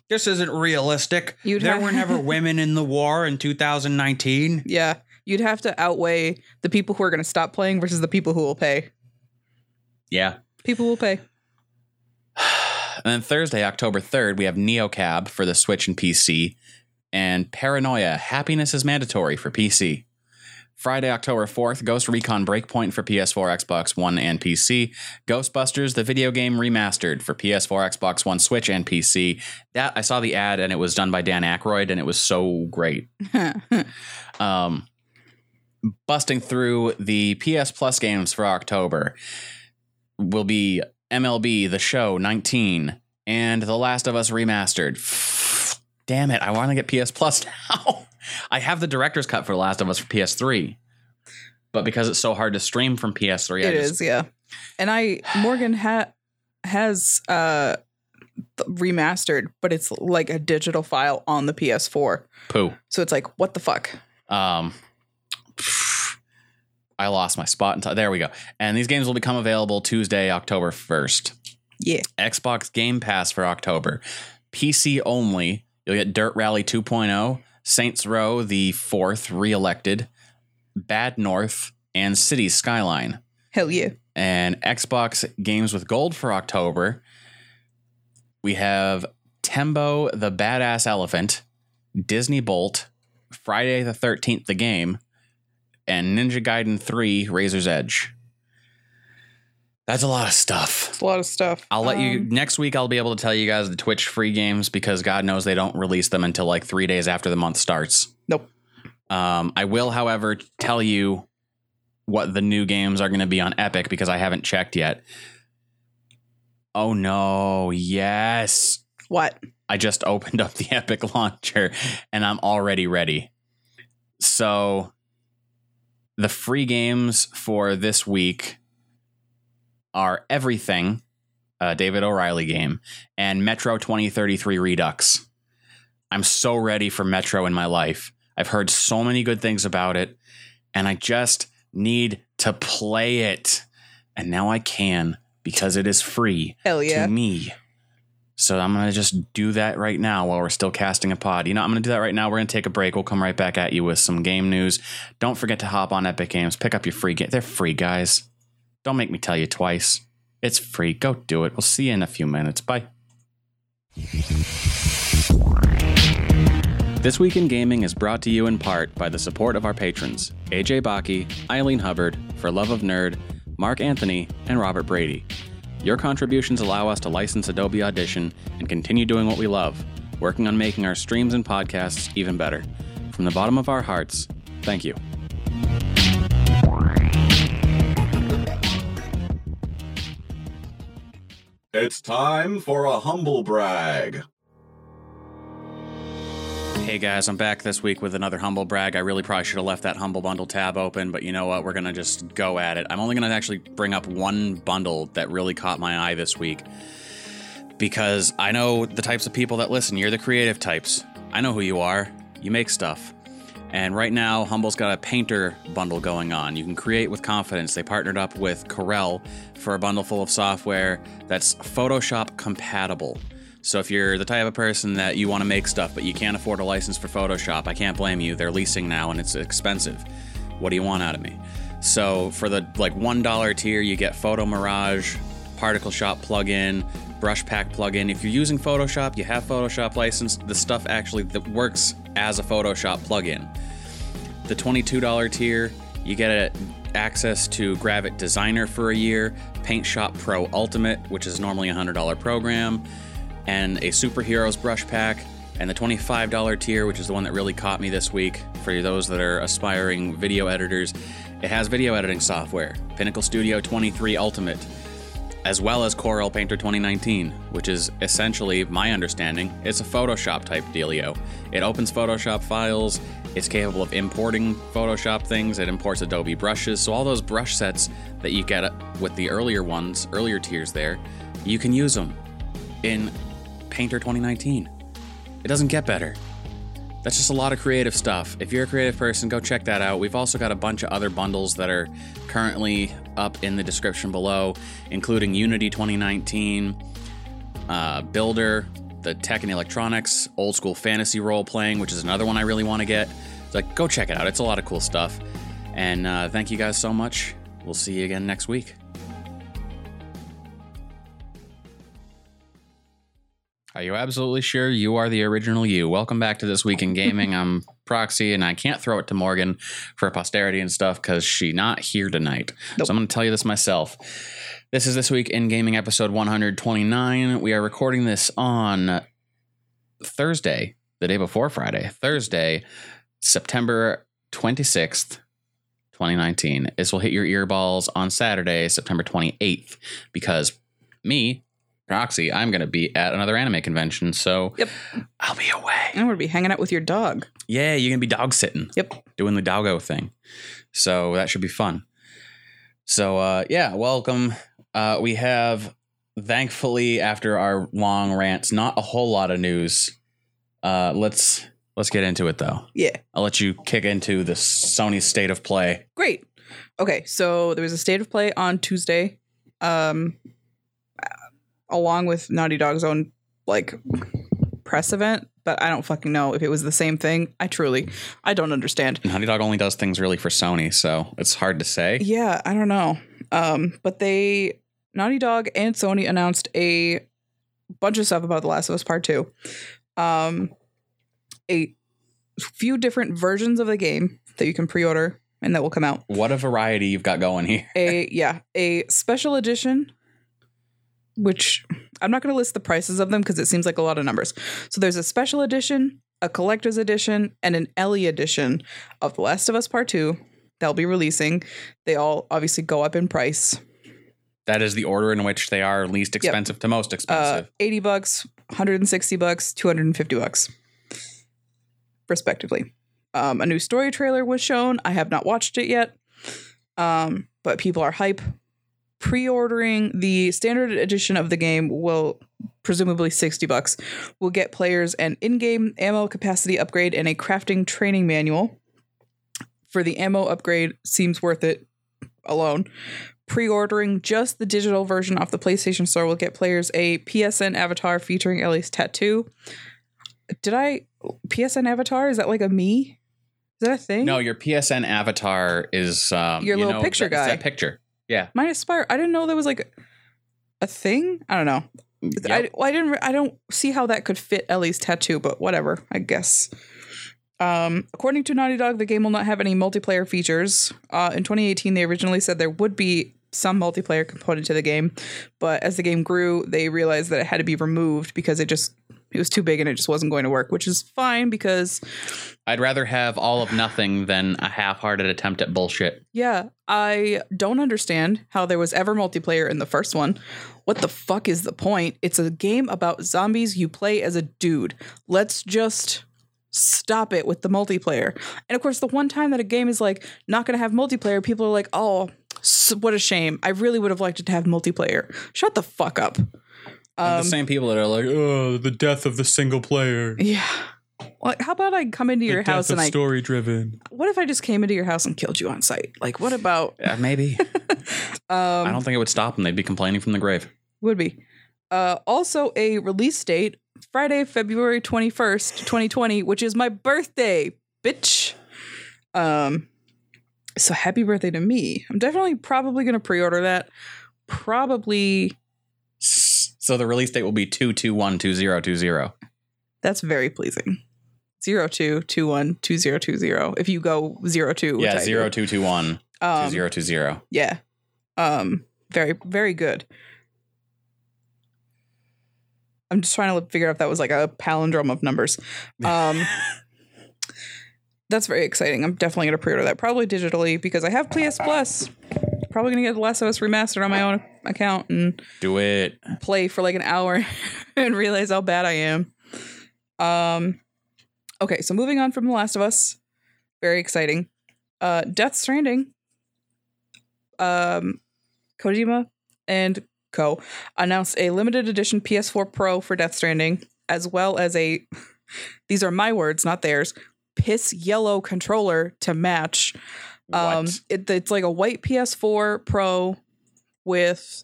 this isn't realistic You'd there have- were never women in the war in 2019 Yeah. You'd have to outweigh the people who are going to stop playing versus the people who will pay. yeah People will pay. and then thursday october 3rd we have Neo Cab for the switch and pc and paranoia happiness is mandatory for pc Friday, October 4th, Ghost Recon Breakpoint for PS4, Xbox One, and PC. Ghostbusters, the video game remastered for PS4, Xbox One, Switch, and PC. That I saw the ad and it was done by Dan Aykroyd and it was so great. Um, busting through the PS Plus games for October will be MLB The Show 19 and The Last of Us Remastered. Damn it, I want to get PS Plus now. I have the director's cut for The Last of Us for PS3. But because it's so hard to stream from PS3, I just, is, yeah. And I Morgan ha- has uh remastered, but it's like a digital file on the PS4. poo. So it's like, what the fuck? Um, I lost my spot. Until, there we go. And these games will become available Tuesday, October 1st. Yeah. Xbox Game Pass for October. PC only. You'll get Dirt Rally 2.0, Saints Row the fourth re-elected, Bad North, and City Skyline. Hell yeah. And Xbox games with gold for October. We have Tembo the Badass Elephant, Disney Bolt, Friday the 13th the game, and Ninja Gaiden 3 Razor's Edge. That's a lot of stuff. It's a lot of stuff. I'll let you Um, next week. I'll be able to tell you guys the Twitch free games because God knows they don't release them until like three days after the month starts. Nope. Um, I will, however, tell you what the new games are going to be on Epic because I haven't checked yet. Oh no! Yes, What? I just opened up the Epic launcher and I'm already ready. So, the free games for this week are Everything, a David O'Reilly game, and Metro 2033 Redux. I'm so ready for Metro in my life. I've heard so many good things about it, and I just need to play it. And now I can because it is free yeah. to me. So I'm gonna just do that right now while we're still casting a pod. You know, I'm gonna do that right now. We're gonna take a break. We'll come right back at you with some game news. Don't forget to hop on Epic Games. Pick up your free game. They're free, guys. Don't make me tell you twice. It's free. Go do it. We'll see you in a few minutes. Bye. This Week in Gaming is brought to you in part by the support of our patrons AJ Baki, Eileen Hubbard, For Love of Nerd, Mark Anthony, and Robert Brady. Your contributions allow us to license Adobe Audition and continue doing what we love, working on making our streams and podcasts even better. From the bottom of our hearts, thank you. It's time for a humble brag. Hey guys, I'm back this week with another humble brag. I really probably should have left that humble bundle tab open, but you know what? We're gonna just go at it. I'm only gonna actually bring up one bundle that really caught my eye this week because I know the types of people that listen. You're the creative types. I know who you are. You make stuff. And right now, Humble's got a painter bundle going on. You can create with confidence. They partnered up with Corel for a bundle full of software that's Photoshop compatible. So if you're the type of person that you want to make stuff but you can't afford a license for Photoshop, I can't blame you. They're leasing now and it's expensive. What do you want out of me? So for the like $1 tier, you get Photo Mirage, Particle Shop plugin, Brush Pack plugin. If you're using Photoshop, you have Photoshop license, the stuff actually that works as a Photoshop plugin. The $22 tier, you get a, access to Gravit Designer for a year, Paint Shop Pro Ultimate, which is normally a $100 program, and a Superheroes brush pack. And the $25 tier, which is the one that really caught me this week for those that are aspiring video editors, it has video editing software, Pinnacle Studio 23 Ultimate, as well as Corel Painter 2019, which is essentially, my understanding, it's a Photoshop type dealio. It opens Photoshop files, it's capable of importing Photoshop things, it imports Adobe brushes, so all those brush sets that you get with the earlier ones, earlier tiers there, you can use them in Painter 2019. It doesn't get better. That's just a lot of creative stuff. If you're a creative person, go check that out. We've also got a bunch of other bundles that are currently up in the description below, including Unity 2019, uh, Builder, the Tech and Electronics, Old School Fantasy Role Playing, which is another one I really want to get. It's like, go check it out. It's a lot of cool stuff. And uh, thank you guys so much. We'll see you again next week. You absolutely sure you are the original you? Welcome back to This Week in Gaming. I'm Proxy, and I can't throw it to Morgan for posterity and stuff because she not here tonight. Nope. So I'm going to tell you this myself. This is This Week in Gaming episode 129. We are recording this on Thursday, the day before Friday, Thursday, September 26th, 2019. This will hit your earballs on Saturday, September 28th, because me, Proxy, I'm going to be at another anime convention, so Yep. I'll be away. I'm gonna be hanging out with your dog. Yeah, you're going to be dog sitting. Yep. Doing the doggo thing. So that should be fun. So, uh, yeah, welcome. Uh, we have, thankfully, after our long rants, not a whole lot of news. Uh, let's let's get into it though. Yeah. I'll let you kick into the Sony state of play. Great. Okay, so there was a state of play on Tuesday, um, along with Naughty Dog's own like press event. But I don't fucking know if it was the same thing. I truly, I don't understand. Naughty Dog only does things really for Sony, so it's hard to say. Yeah, I don't know. Um, but they Naughty Dog and Sony announced a bunch of stuff about The Last of Us Part Two. Um, a few different versions of the game that you can pre-order and that will come out. What a variety you've got going here. A yeah, a special edition, which I'm not going to list the prices of them because it seems like a lot of numbers. So there's a special edition, a collector's edition, and an Ellie edition of The Last of Us Part Two. They'll be releasing. They all obviously go up in price. That is the order in which they are least expensive to most Uh, expensive. 80 bucks, 160 bucks, 250 bucks, respectively. Um, a new story trailer was shown. I have not watched it yet, um, but people are hype. Pre-ordering the standard edition of the game will presumably 60 bucks. Will get players an in-game ammo capacity upgrade and a crafting training manual. For the ammo upgrade, seems worth it alone pre-ordering just the digital version off the PlayStation Store will get players a PSN avatar featuring Ellie's tattoo. Did I PSN avatar? Is that like a me? Is that a thing? no, your PSN avatar is um, Your you little know, picture guy. That picture. Yeah. Mine Aspire. I didn't know there was like a thing. I don't know. I, well, I didn't. re- I don't see how that could fit Ellie's tattoo, but whatever. I guess. Um, according to Naughty Dog, the game will not have any multiplayer features. Uh, in 2018, they originally said there would be some multiplayer component to the game, but as the game grew, they realized that it had to be removed because it just it was too big and it just wasn't going to work, which is fine because I'd rather have all of nothing than a half-hearted attempt at bullshit. Yeah, I don't understand how there was ever multiplayer in the first one. What the fuck is the point? It's a game about zombies you play as a dude. Let's just stop it with the multiplayer. And of course, the one time that a game is like not going to have multiplayer, people are like, "Oh, what a shame. I really would have liked it to have multiplayer." Shut the fuck up. The Um, same people that are like, oh, the death of the single player. yeah. Like, how about I come into your house and I story driven. what if I just came into your house and killed you on sight? Like what about Yeah, maybe. um I don't think it would stop them. They'd be complaining from the grave. Would be. Uh, also, a release date Friday, February 21st, 2020, which is my birthday, bitch. Um, so happy birthday to me. I'm definitely probably going to pre order that. Probably, So the release date will be 2212020. that's very pleasing. 02212020. If you go 02, which Yeah, I do. 0221 Um, 2020. Yeah. Um, very, very good. I'm just trying to figure out if that was like a palindrome of numbers. Um, that's very exciting. I'm definitely going to pre order that, probably digitally, because I have PS Plus. Probably to get The Last of Us remastered on my own account and Do it. play for like an hour and realize how bad I am. Um, okay, so moving on from The Last of Us, very exciting. Uh, Death Stranding. Um, Kojima and Co. announced a limited edition PS4 Pro for Death Stranding, as well as a. These are my words, not theirs. Piss yellow controller to match. Um, it, it's like a white PS4 Pro with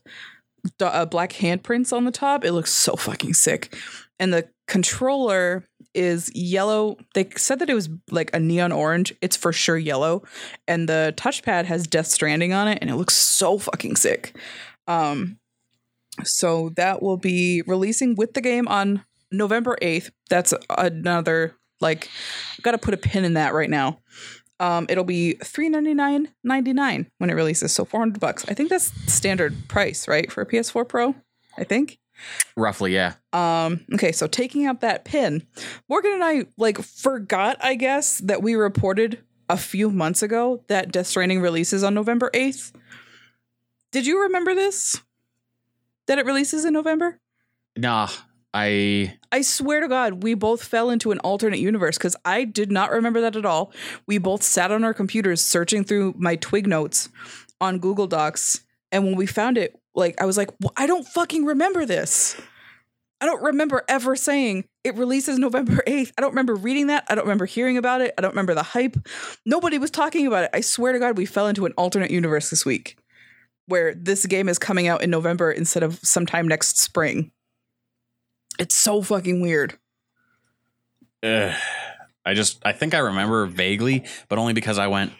d- uh, black handprints on the top. It looks so fucking sick. And the controller is yellow. They said that it was like a neon orange. It's for sure yellow. And the touchpad has Death Stranding on it, and it looks so fucking sick. Um, so that will be releasing with the game on November 8th, that's another like I've got to put a pin in that right now. Um, it'll be three ninety nine ninety nine when it releases, so four hundred bucks. I think that's standard price, right, for a PS4 Pro. I think. Roughly, yeah. Um, okay, so taking out that pin, Morgan and I like forgot, I guess, that we reported a few months ago that Death Stranding releases on November 8th. Did you remember this? That it releases in November? Nah, I I swear to God, we both fell into an alternate universe because I did not remember that at all. We both sat on our computers searching through my Twig notes on Google Docs. And when we found it, like, I was like, well, I don't fucking remember this. I don't remember ever saying it releases November 8th. I don't remember reading that. I don't remember hearing about it. I don't remember the hype. Nobody was talking about it. I swear to God, we fell into an alternate universe this week where this game is coming out in November instead of sometime next spring. It's so fucking weird. Ugh. I just I think I remember vaguely, but only because I went,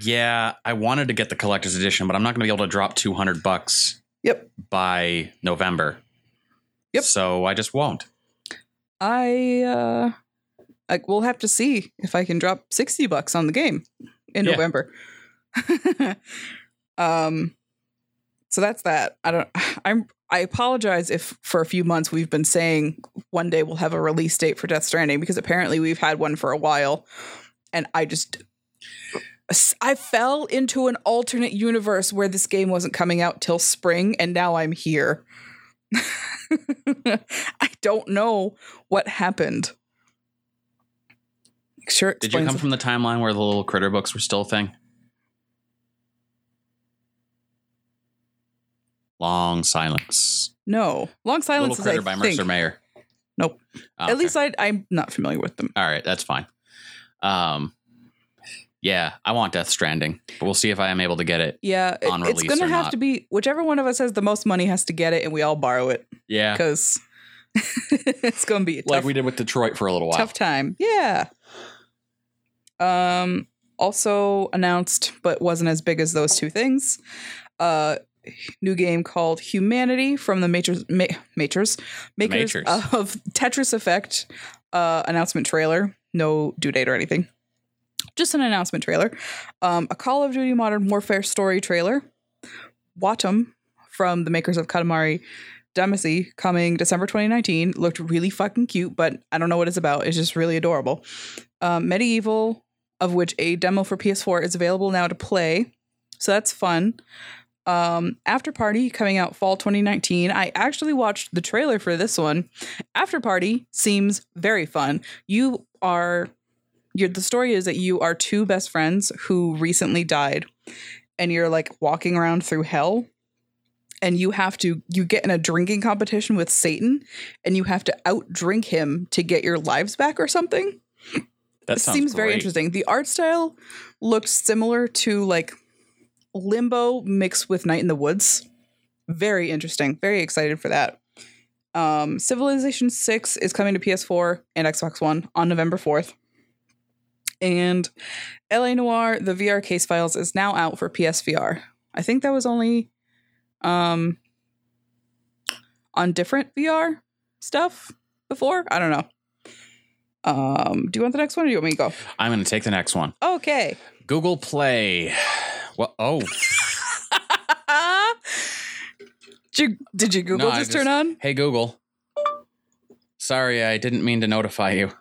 yeah, I wanted to get the collector's edition, but I'm not going to be able to drop 200 bucks Yep. by November. Yep. So I just won't. I uh like we'll have to see if I can drop 60 bucks on the game in Yeah. November. um so that's that. I don't I'm I apologize if for a few months we've been saying one day we'll have a release date for Death Stranding because apparently we've had one for a while and I just I fell into an alternate universe where this game wasn't coming out till spring and now I'm here. I don't know what happened. Sure. Did you come from the timeline where the little critter books were still a thing? Long silence. No, Long Silence little critter by think. Mercer Mayer. Nope. Oh, At least I, I'm not familiar with them. All right, that's fine. Um, yeah, I want Death Stranding, but we'll see if I am able to get it. Yeah, it- it's gonna have not. to be whichever one of us has the most money has to get it, and we all borrow it Yeah, because it's gonna be a like tough, we did with Detroit for a little while. tough time. Yeah. Um. Also announced, but wasn't as big as those two things. Uh, new game called Humanity from the Matures, Ma- Matures makers Matures. of Tetris Effect. Uh, announcement trailer. No due date or anything. Just an announcement trailer. Um, a Call of Duty Modern Warfare story trailer. Wattam from the makers of Katamari Damacy coming December 2019 looked really fucking cute, but I don't know what it's about. It's just really adorable. Um, MediEvil, of which a demo for PS4 is available now to play, so that's fun. Um, Afterparty coming out fall 2019. I actually watched the trailer for this one. Afterparty seems very fun. You are, you're, the story is that you are two best friends who recently died, and you're like walking around through hell and you have to you get in a drinking competition with Satan and you have to outdrink him to get your lives back or something. That seems very interesting. The art style looks similar to like Limbo mixed with Night in the Woods. Very interesting. Very excited for that. Um, Civilization 6 is coming to PS4 and Xbox One on November 4th. And LA Noire, the VR case files, is now out for PSVR. I think that was only um on different VR stuff before. I don't know. Um, do you want the next one or do you want me to go? I'm going to take the next one. Okay. Google Play. What? Oh, did, you, did your Google No, I just, turn on? hey Google. Sorry, I didn't mean to notify you.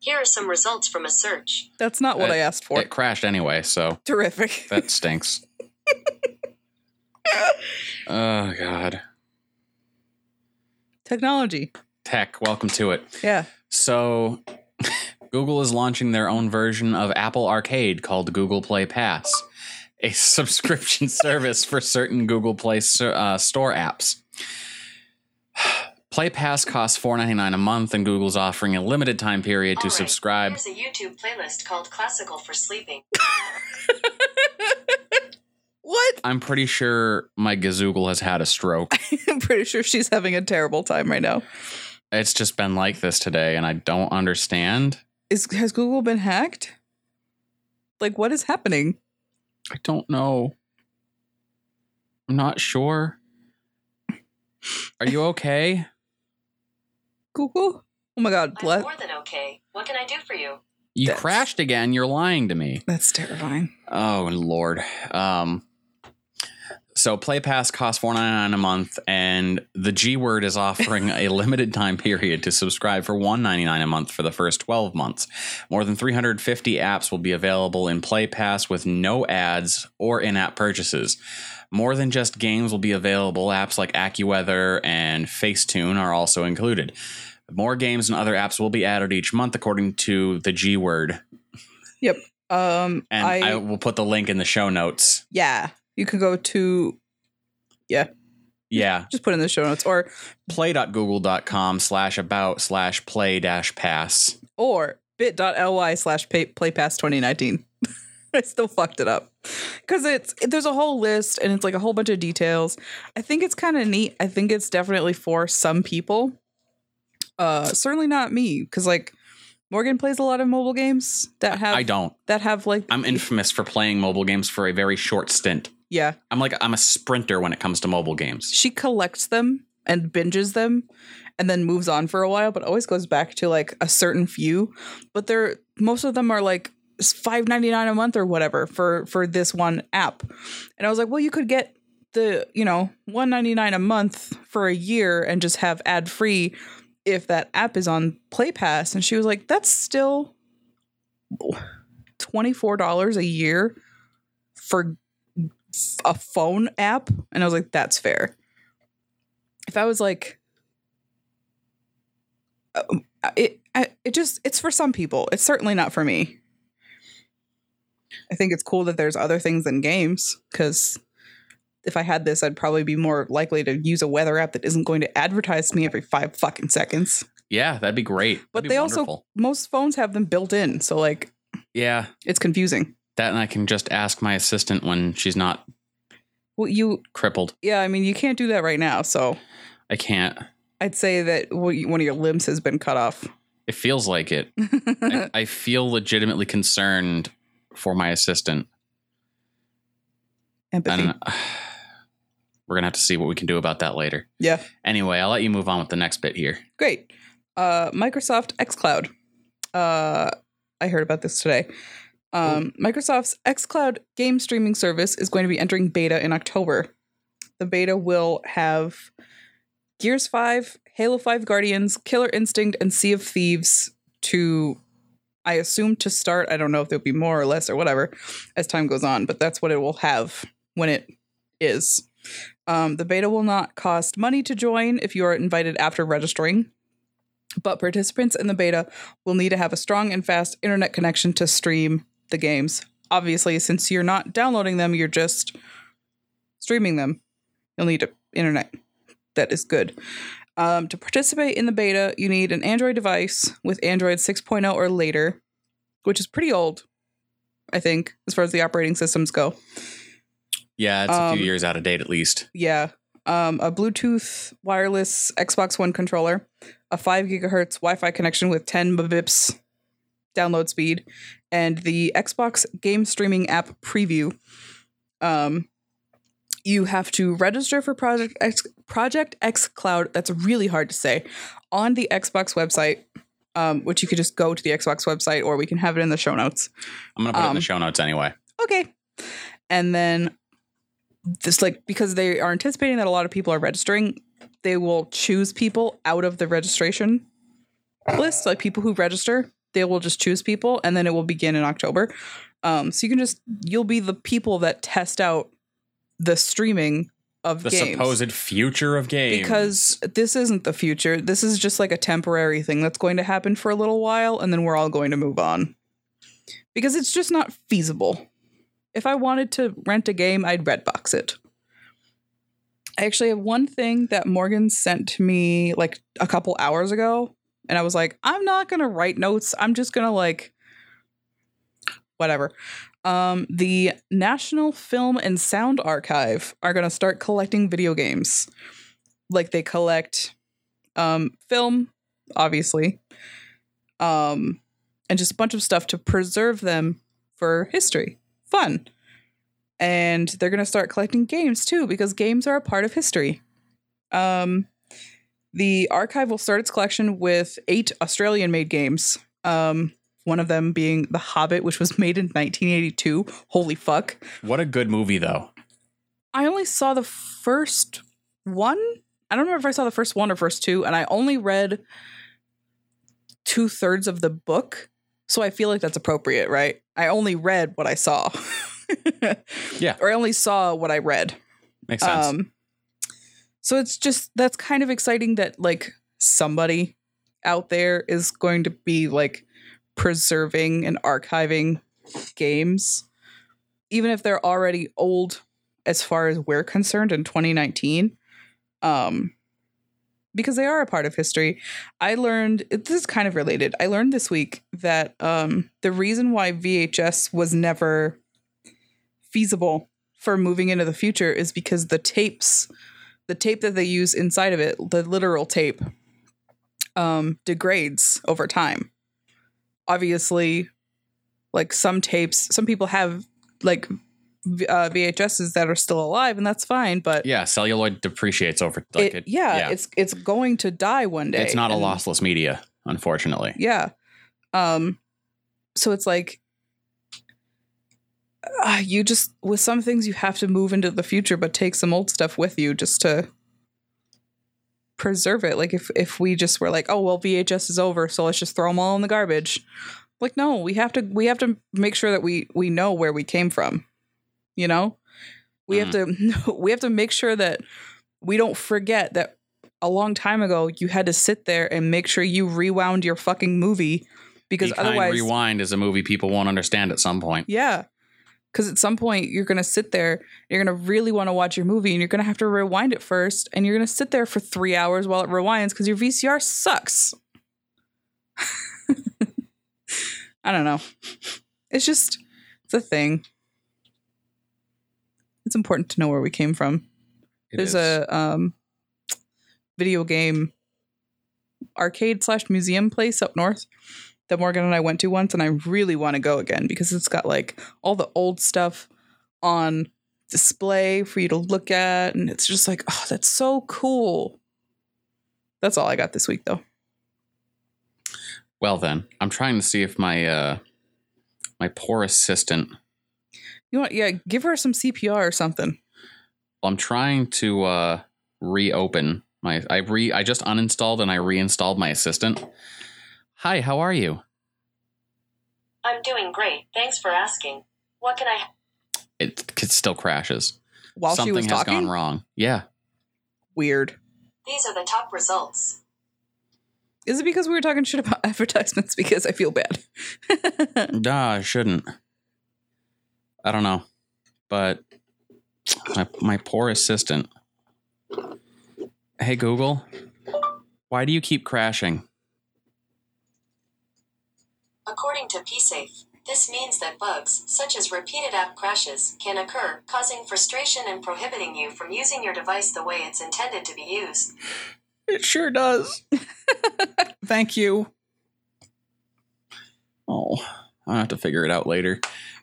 Here are some results from a search. That's not what Uh, I asked for. It crashed anyway, so Terrific. that stinks. oh God, Technology. tech. Welcome to it. Yeah. So, Google is launching their own version of Apple Arcade called Google Play Pass, a subscription service for certain Google Play uh, store apps. Play Pass costs $4.99 a month, and Google's offering a limited time period to Alright, subscribe. Here's a YouTube playlist called Classical for Sleeping. What? I'm pretty sure my Gazoogle has had a stroke. I'm pretty sure she's having a terrible time right now. It's just been like this today, and I don't understand. Is has Google been hacked? Like what is happening? I don't know. I'm not sure. Are you okay? Google. Oh my god, I'm bless. more than okay. What can I do for you? You That's- crashed again. You're lying to me. That's terrifying. Oh lord. Um so Play Pass costs four ninety nine a month, and the G Word is offering a limited time period to subscribe for one ninety nine a month for the first twelve months. More than three hundred fifty apps will be available in Play Pass with no ads or in app purchases. More than just games will be available. Apps like AccuWeather and Facetune are also included. More games and other apps will be added each month, according to the G Word, Yep. Um, and I, I will put the link in the show notes. yeah, you can go to Yeah, yeah. Just put in the show notes or play.google.com slash about slash play dash pass. or bit.ly slash pay- playpass 2019 i still fucked it up. Because it's there's a whole list and it's like a whole bunch of details. I think it's kind of neat. I think it's definitely for some people. Uh certainly not me because like morgan plays a lot of mobile games that have I don't. that have like I'm infamous for playing mobile games for a very short stint. Yeah. I'm like I'm a sprinter when it comes to mobile games. she collects them and binges them and then moves on for a while but always goes back to like a certain few. But they're most of them are like five ninety nine a month or whatever for for this one app. And i was like well you could get the you know 199 a month for a year and just have ad free if that app is on play pass and she was like that's still $24 a year for a phone app and i was like that's fair if I was like, um, it, I, it just, it's for some people. It's certainly not for me. I think it's cool that there's other things than games because if I had this, I'd probably be more likely to use a weather app that isn't going to advertise to me every five fucking seconds. Yeah, that'd be great. But That'd they also, wonderful. most phones have them built in. So, like, yeah, it's confusing. That and I can just ask my assistant when she's not Well, you, crippled. yeah, I mean, you can't do that right now. So I can't. I'd say that one of your limbs has been cut off. It feels like it. I, I feel legitimately concerned for my assistant. Empathy. And we're gonna have to see what we can do about that later. Yeah. Anyway, I'll let you move on with the next bit here. Great. Uh, Microsoft xCloud. Uh, I heard about this today. Um, Microsoft's xCloud game streaming service is going to be entering beta in October. The beta will have Gears 5, Halo 5 Guardians, Killer Instinct, and Sea of Thieves to, I assume, to start. I don't know if there'll be more or less or whatever as time goes on, but that's what it will have when it is. Um, the beta will not cost money to join if you are invited after registering but participants in the beta will need to have a strong and fast internet connection to stream the games. Obviously, since you're not downloading them, you're just streaming them. You'll need an internet that is good. Um, to participate in the beta, you need an Android device with Android 6.0 or later, which is pretty old, I think, as far as the operating systems go. Yeah, it's a Um, few years out of date at least. Yeah. Um, a Bluetooth wireless Xbox One controller, a 5 gigahertz Wi Fi connection with 10 Mbps download speed, and the Xbox game streaming app preview. Um, you have to register for Project X, Project X Cloud. That's really hard to say on the Xbox website, um, which you could just go to the Xbox website or we can have it in the show notes. I'm gonna put it in um, the show notes anyway. okay. And then this like because they are anticipating that a lot of people are registering, they will choose people out of the registration list, like people who register. They will just choose people and then it will begin in October. Um, so you can just you'll be the people that test out the streaming of The games. supposed future of games. because this isn't the future. This is just like a temporary thing that's going to happen for a little while and then we're all going to move on. Because it's just not feasible. If I wanted to rent a game, I'd Redbox it. I actually have one thing that Morgan sent to me like a couple hours ago and I was like, I'm not going to write notes. I'm just going to like whatever. Um, the National Film and Sound Archive are going to start collecting video games. Like they collect um, film, obviously, um, and just a bunch of stuff to preserve them for history. Fun. And they're going to start collecting games too, because games are a part of history. Um, the archive will start its collection with eight Australian made games. Um, one of them being The Hobbit, which was made in 1982. Holy fuck. What a good movie, though. I only saw the first one. I don't remember if I saw the first one or first two, and I only read two thirds of the book. So I feel like that's appropriate, right? I only read what I saw. Yeah. Or I only saw what I read. Makes sense. Um, so it's just that's kind of exciting that like somebody out there is going to be like preserving and archiving games, even if they're already old as far as we're concerned in 2019. Um, because they are a part of history. I learned this is kind of related. I learned this week that um, the reason why VHS was never feasible for moving into the future is because the tapes, the tape that they use inside of it, the literal tape, um, degrades over time. Obviously, like some tapes, some people have like uh, VHSs that are still alive, and that's fine. But yeah, celluloid depreciates over. Like it, it, yeah, it's it's going to die one day. it's not a lossless media, unfortunately. Yeah. Um so it's like uh, you just with some things you have to move into the future but take some old stuff with you just to preserve it. Like if if we just were like, "Oh, well VHS is over, so let's just throw them all in the garbage." Like no, we have to we have to make sure that we we know where we came from. You know? We have to we have to make sure that we don't forget that a long time ago you had to sit there and make sure you rewound your fucking movie because Be otherwise Rewind is a movie people won't understand at some point. yeah because at some point you're gonna sit there you're gonna really want to watch your movie and you're gonna have to rewind it first and you're gonna sit there for three hours while it rewinds because your vcr sucks. I don't know. It's just it's a thing. It's important to know where we came from. It there's is. a um, video game arcade slash museum place up north that Morgan and I went to once, and I really want to go again because it's got like all the old stuff on display for you to look at, and it's just like, oh, that's so cool. That's all I got this week, though. Well then, I'm trying to see if my uh my poor assistant. You want, yeah, give her some CPR or something. Well, I'm trying to uh reopen my. I re. I just uninstalled and I reinstalled my assistant. Hi, how are you? I'm doing great. Thanks for asking. What can I? It, it still crashes. While Something she was has talking, gone wrong. Yeah. weird. These are the top results. Is it because we were talking shit about advertisements? Because I feel bad. Nah, I shouldn't. I don't know, but my my poor assistant. Hey Google, why do you keep crashing? According to PSafe, this means that bugs, such as repeated app crashes, can occur, causing frustration and prohibiting you from using your device the way it's intended to be used. It sure does. Thank you. Oh, I'll have to figure it out later.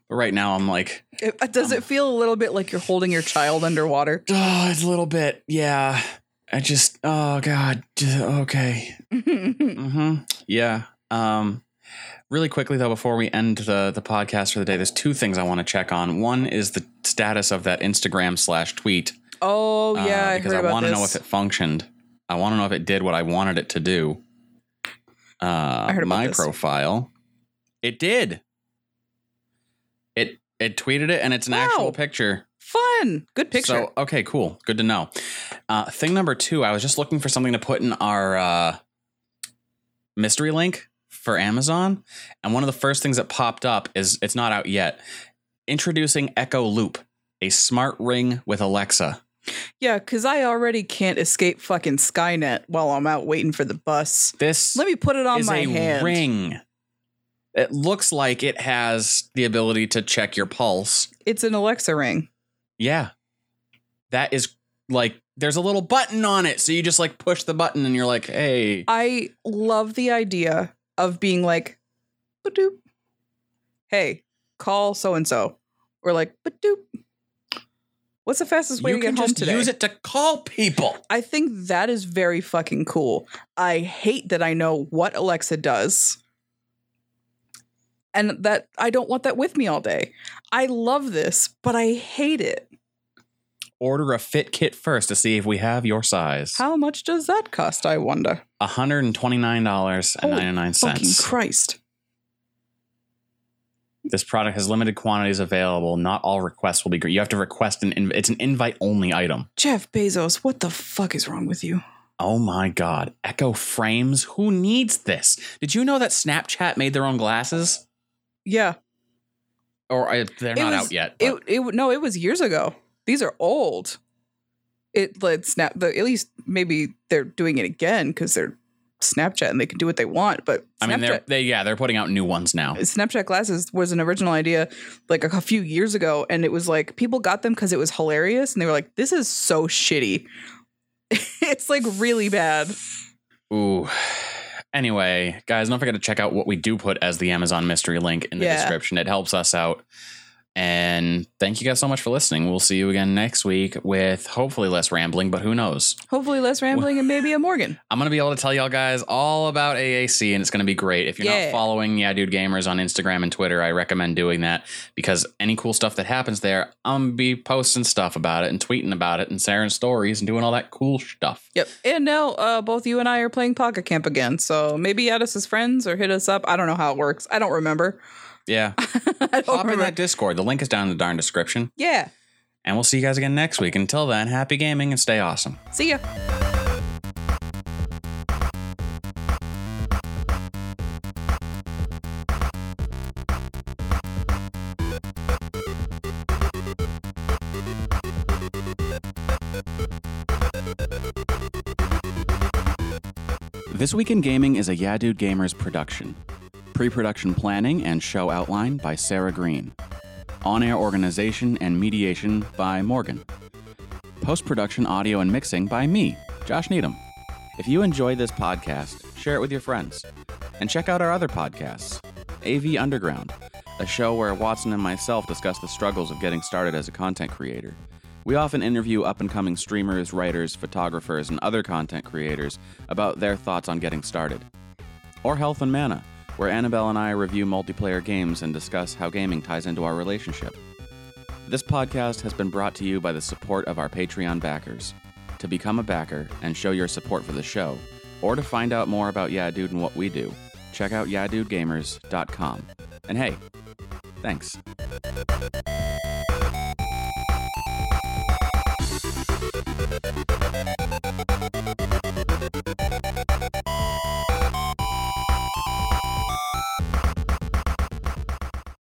But right now, I'm like, It- uh, does it feel a little bit like you're holding your child underwater? oh, it's a little bit. Yeah. I just, oh God. Just, okay. Mm-hmm. Yeah. Um, really quickly though, before we end the the podcast for the day, there's two things I want to check on. One is the status of that Instagram slash tweet. oh uh, yeah, I because heard I want to know if it functioned. I want to know if it did what I wanted it to do. Uh, I heard about my this. profile. It did. It it tweeted it, and it's an Wow. actual picture. Fun, good picture. So okay, cool, good to know. Uh, thing number two, I was just looking for something to put in our uh, mystery link for Amazon, and one of the first things that popped up is it's not out yet. Introducing Echo Loop, a smart ring with Alexa. yeah, because I already can't escape fucking Skynet while I'm out waiting for the bus. This Let me put it on is my a hand. ring. It looks like it has the ability to check your pulse. It's an Alexa ring. Yeah. That is like there's a little button on it. So you just like push the button and you're like, hey. I love the idea of being like, "Ba-doop. hey, call so and so, or like, "Ba-doop. What's the fastest way you to get home today? use it to call people. I think that is very fucking cool. I hate that I know what Alexa does. And that I don't want that with me all day. I love this, but I hate it. Order a fit kit first to see if we have your size. How much does that cost, I wonder? $129.99. Fucking Christ. This product has limited quantities available. Not all requests will be great. You have to request an inv- it's an invite only item. Jeff Bezos, what the fuck is wrong with you? Oh my god. Echo frames? Who needs this? Did you know that Snapchat made their own glasses? Yeah. Or uh, they're It not was- out yet. It it no, it was years ago. These are old. It let snap the at least maybe they're doing it again because they're Snapchat and they can do what they want. But I mean, they're they yeah, they're putting out new ones now. Snapchat glasses was an original idea like a few years ago, and it was like people got them because it was hilarious, and they were like, "This is so shitty." it's like really bad. Ooh. Anyway, guys, don't forget to check out what we do put as the Amazon mystery link in the Yeah. description. It helps us out. And thank you guys so much for listening. We'll see you again next week with hopefully less rambling, but who knows? Hopefully, less rambling and maybe a Morgan. I'm going to be able to tell y'all guys all about AAC and it's going to be great. If you're Yeah. not following Yeah Dude Gamers on Instagram and Twitter, I recommend doing that because any cool stuff that happens there, I'm going to be posting stuff about it and tweeting about it and sharing stories and doing all that cool stuff. Yep. And now uh, both you and I are playing Pocket Camp again, so maybe add us as friends or hit us up. I don't know how it works. I don't remember. Yeah. Hop in that Discord. The link is down in the darn description. yeah. And we'll see you guys again next week. Until then, happy gaming and stay awesome. See ya. This Week in Gaming is a Yeah Dude Gamers production. Pre production planning and show outline by Sara Green. On air organization and mediation by Morgan. Post production audio and mixing by me, Josh Needham. If you enjoyed this podcast, share it with your friends. And check out our other podcasts AV Underground, a show where Watson and myself discuss the struggles of getting started as a content creator. We often interview up and coming streamers, writers, photographers, and other content creators about their thoughts on getting started. Or Health and Mana, where Annabelle and I review multiplayer games and discuss how gaming ties into our relationship. This podcast has been brought to you by the support of our Patreon backers. To become a backer and show your support for the show, or to find out more about Yeah Dude and what we do, check out YeahDudeGamers.com. And hey, thanks.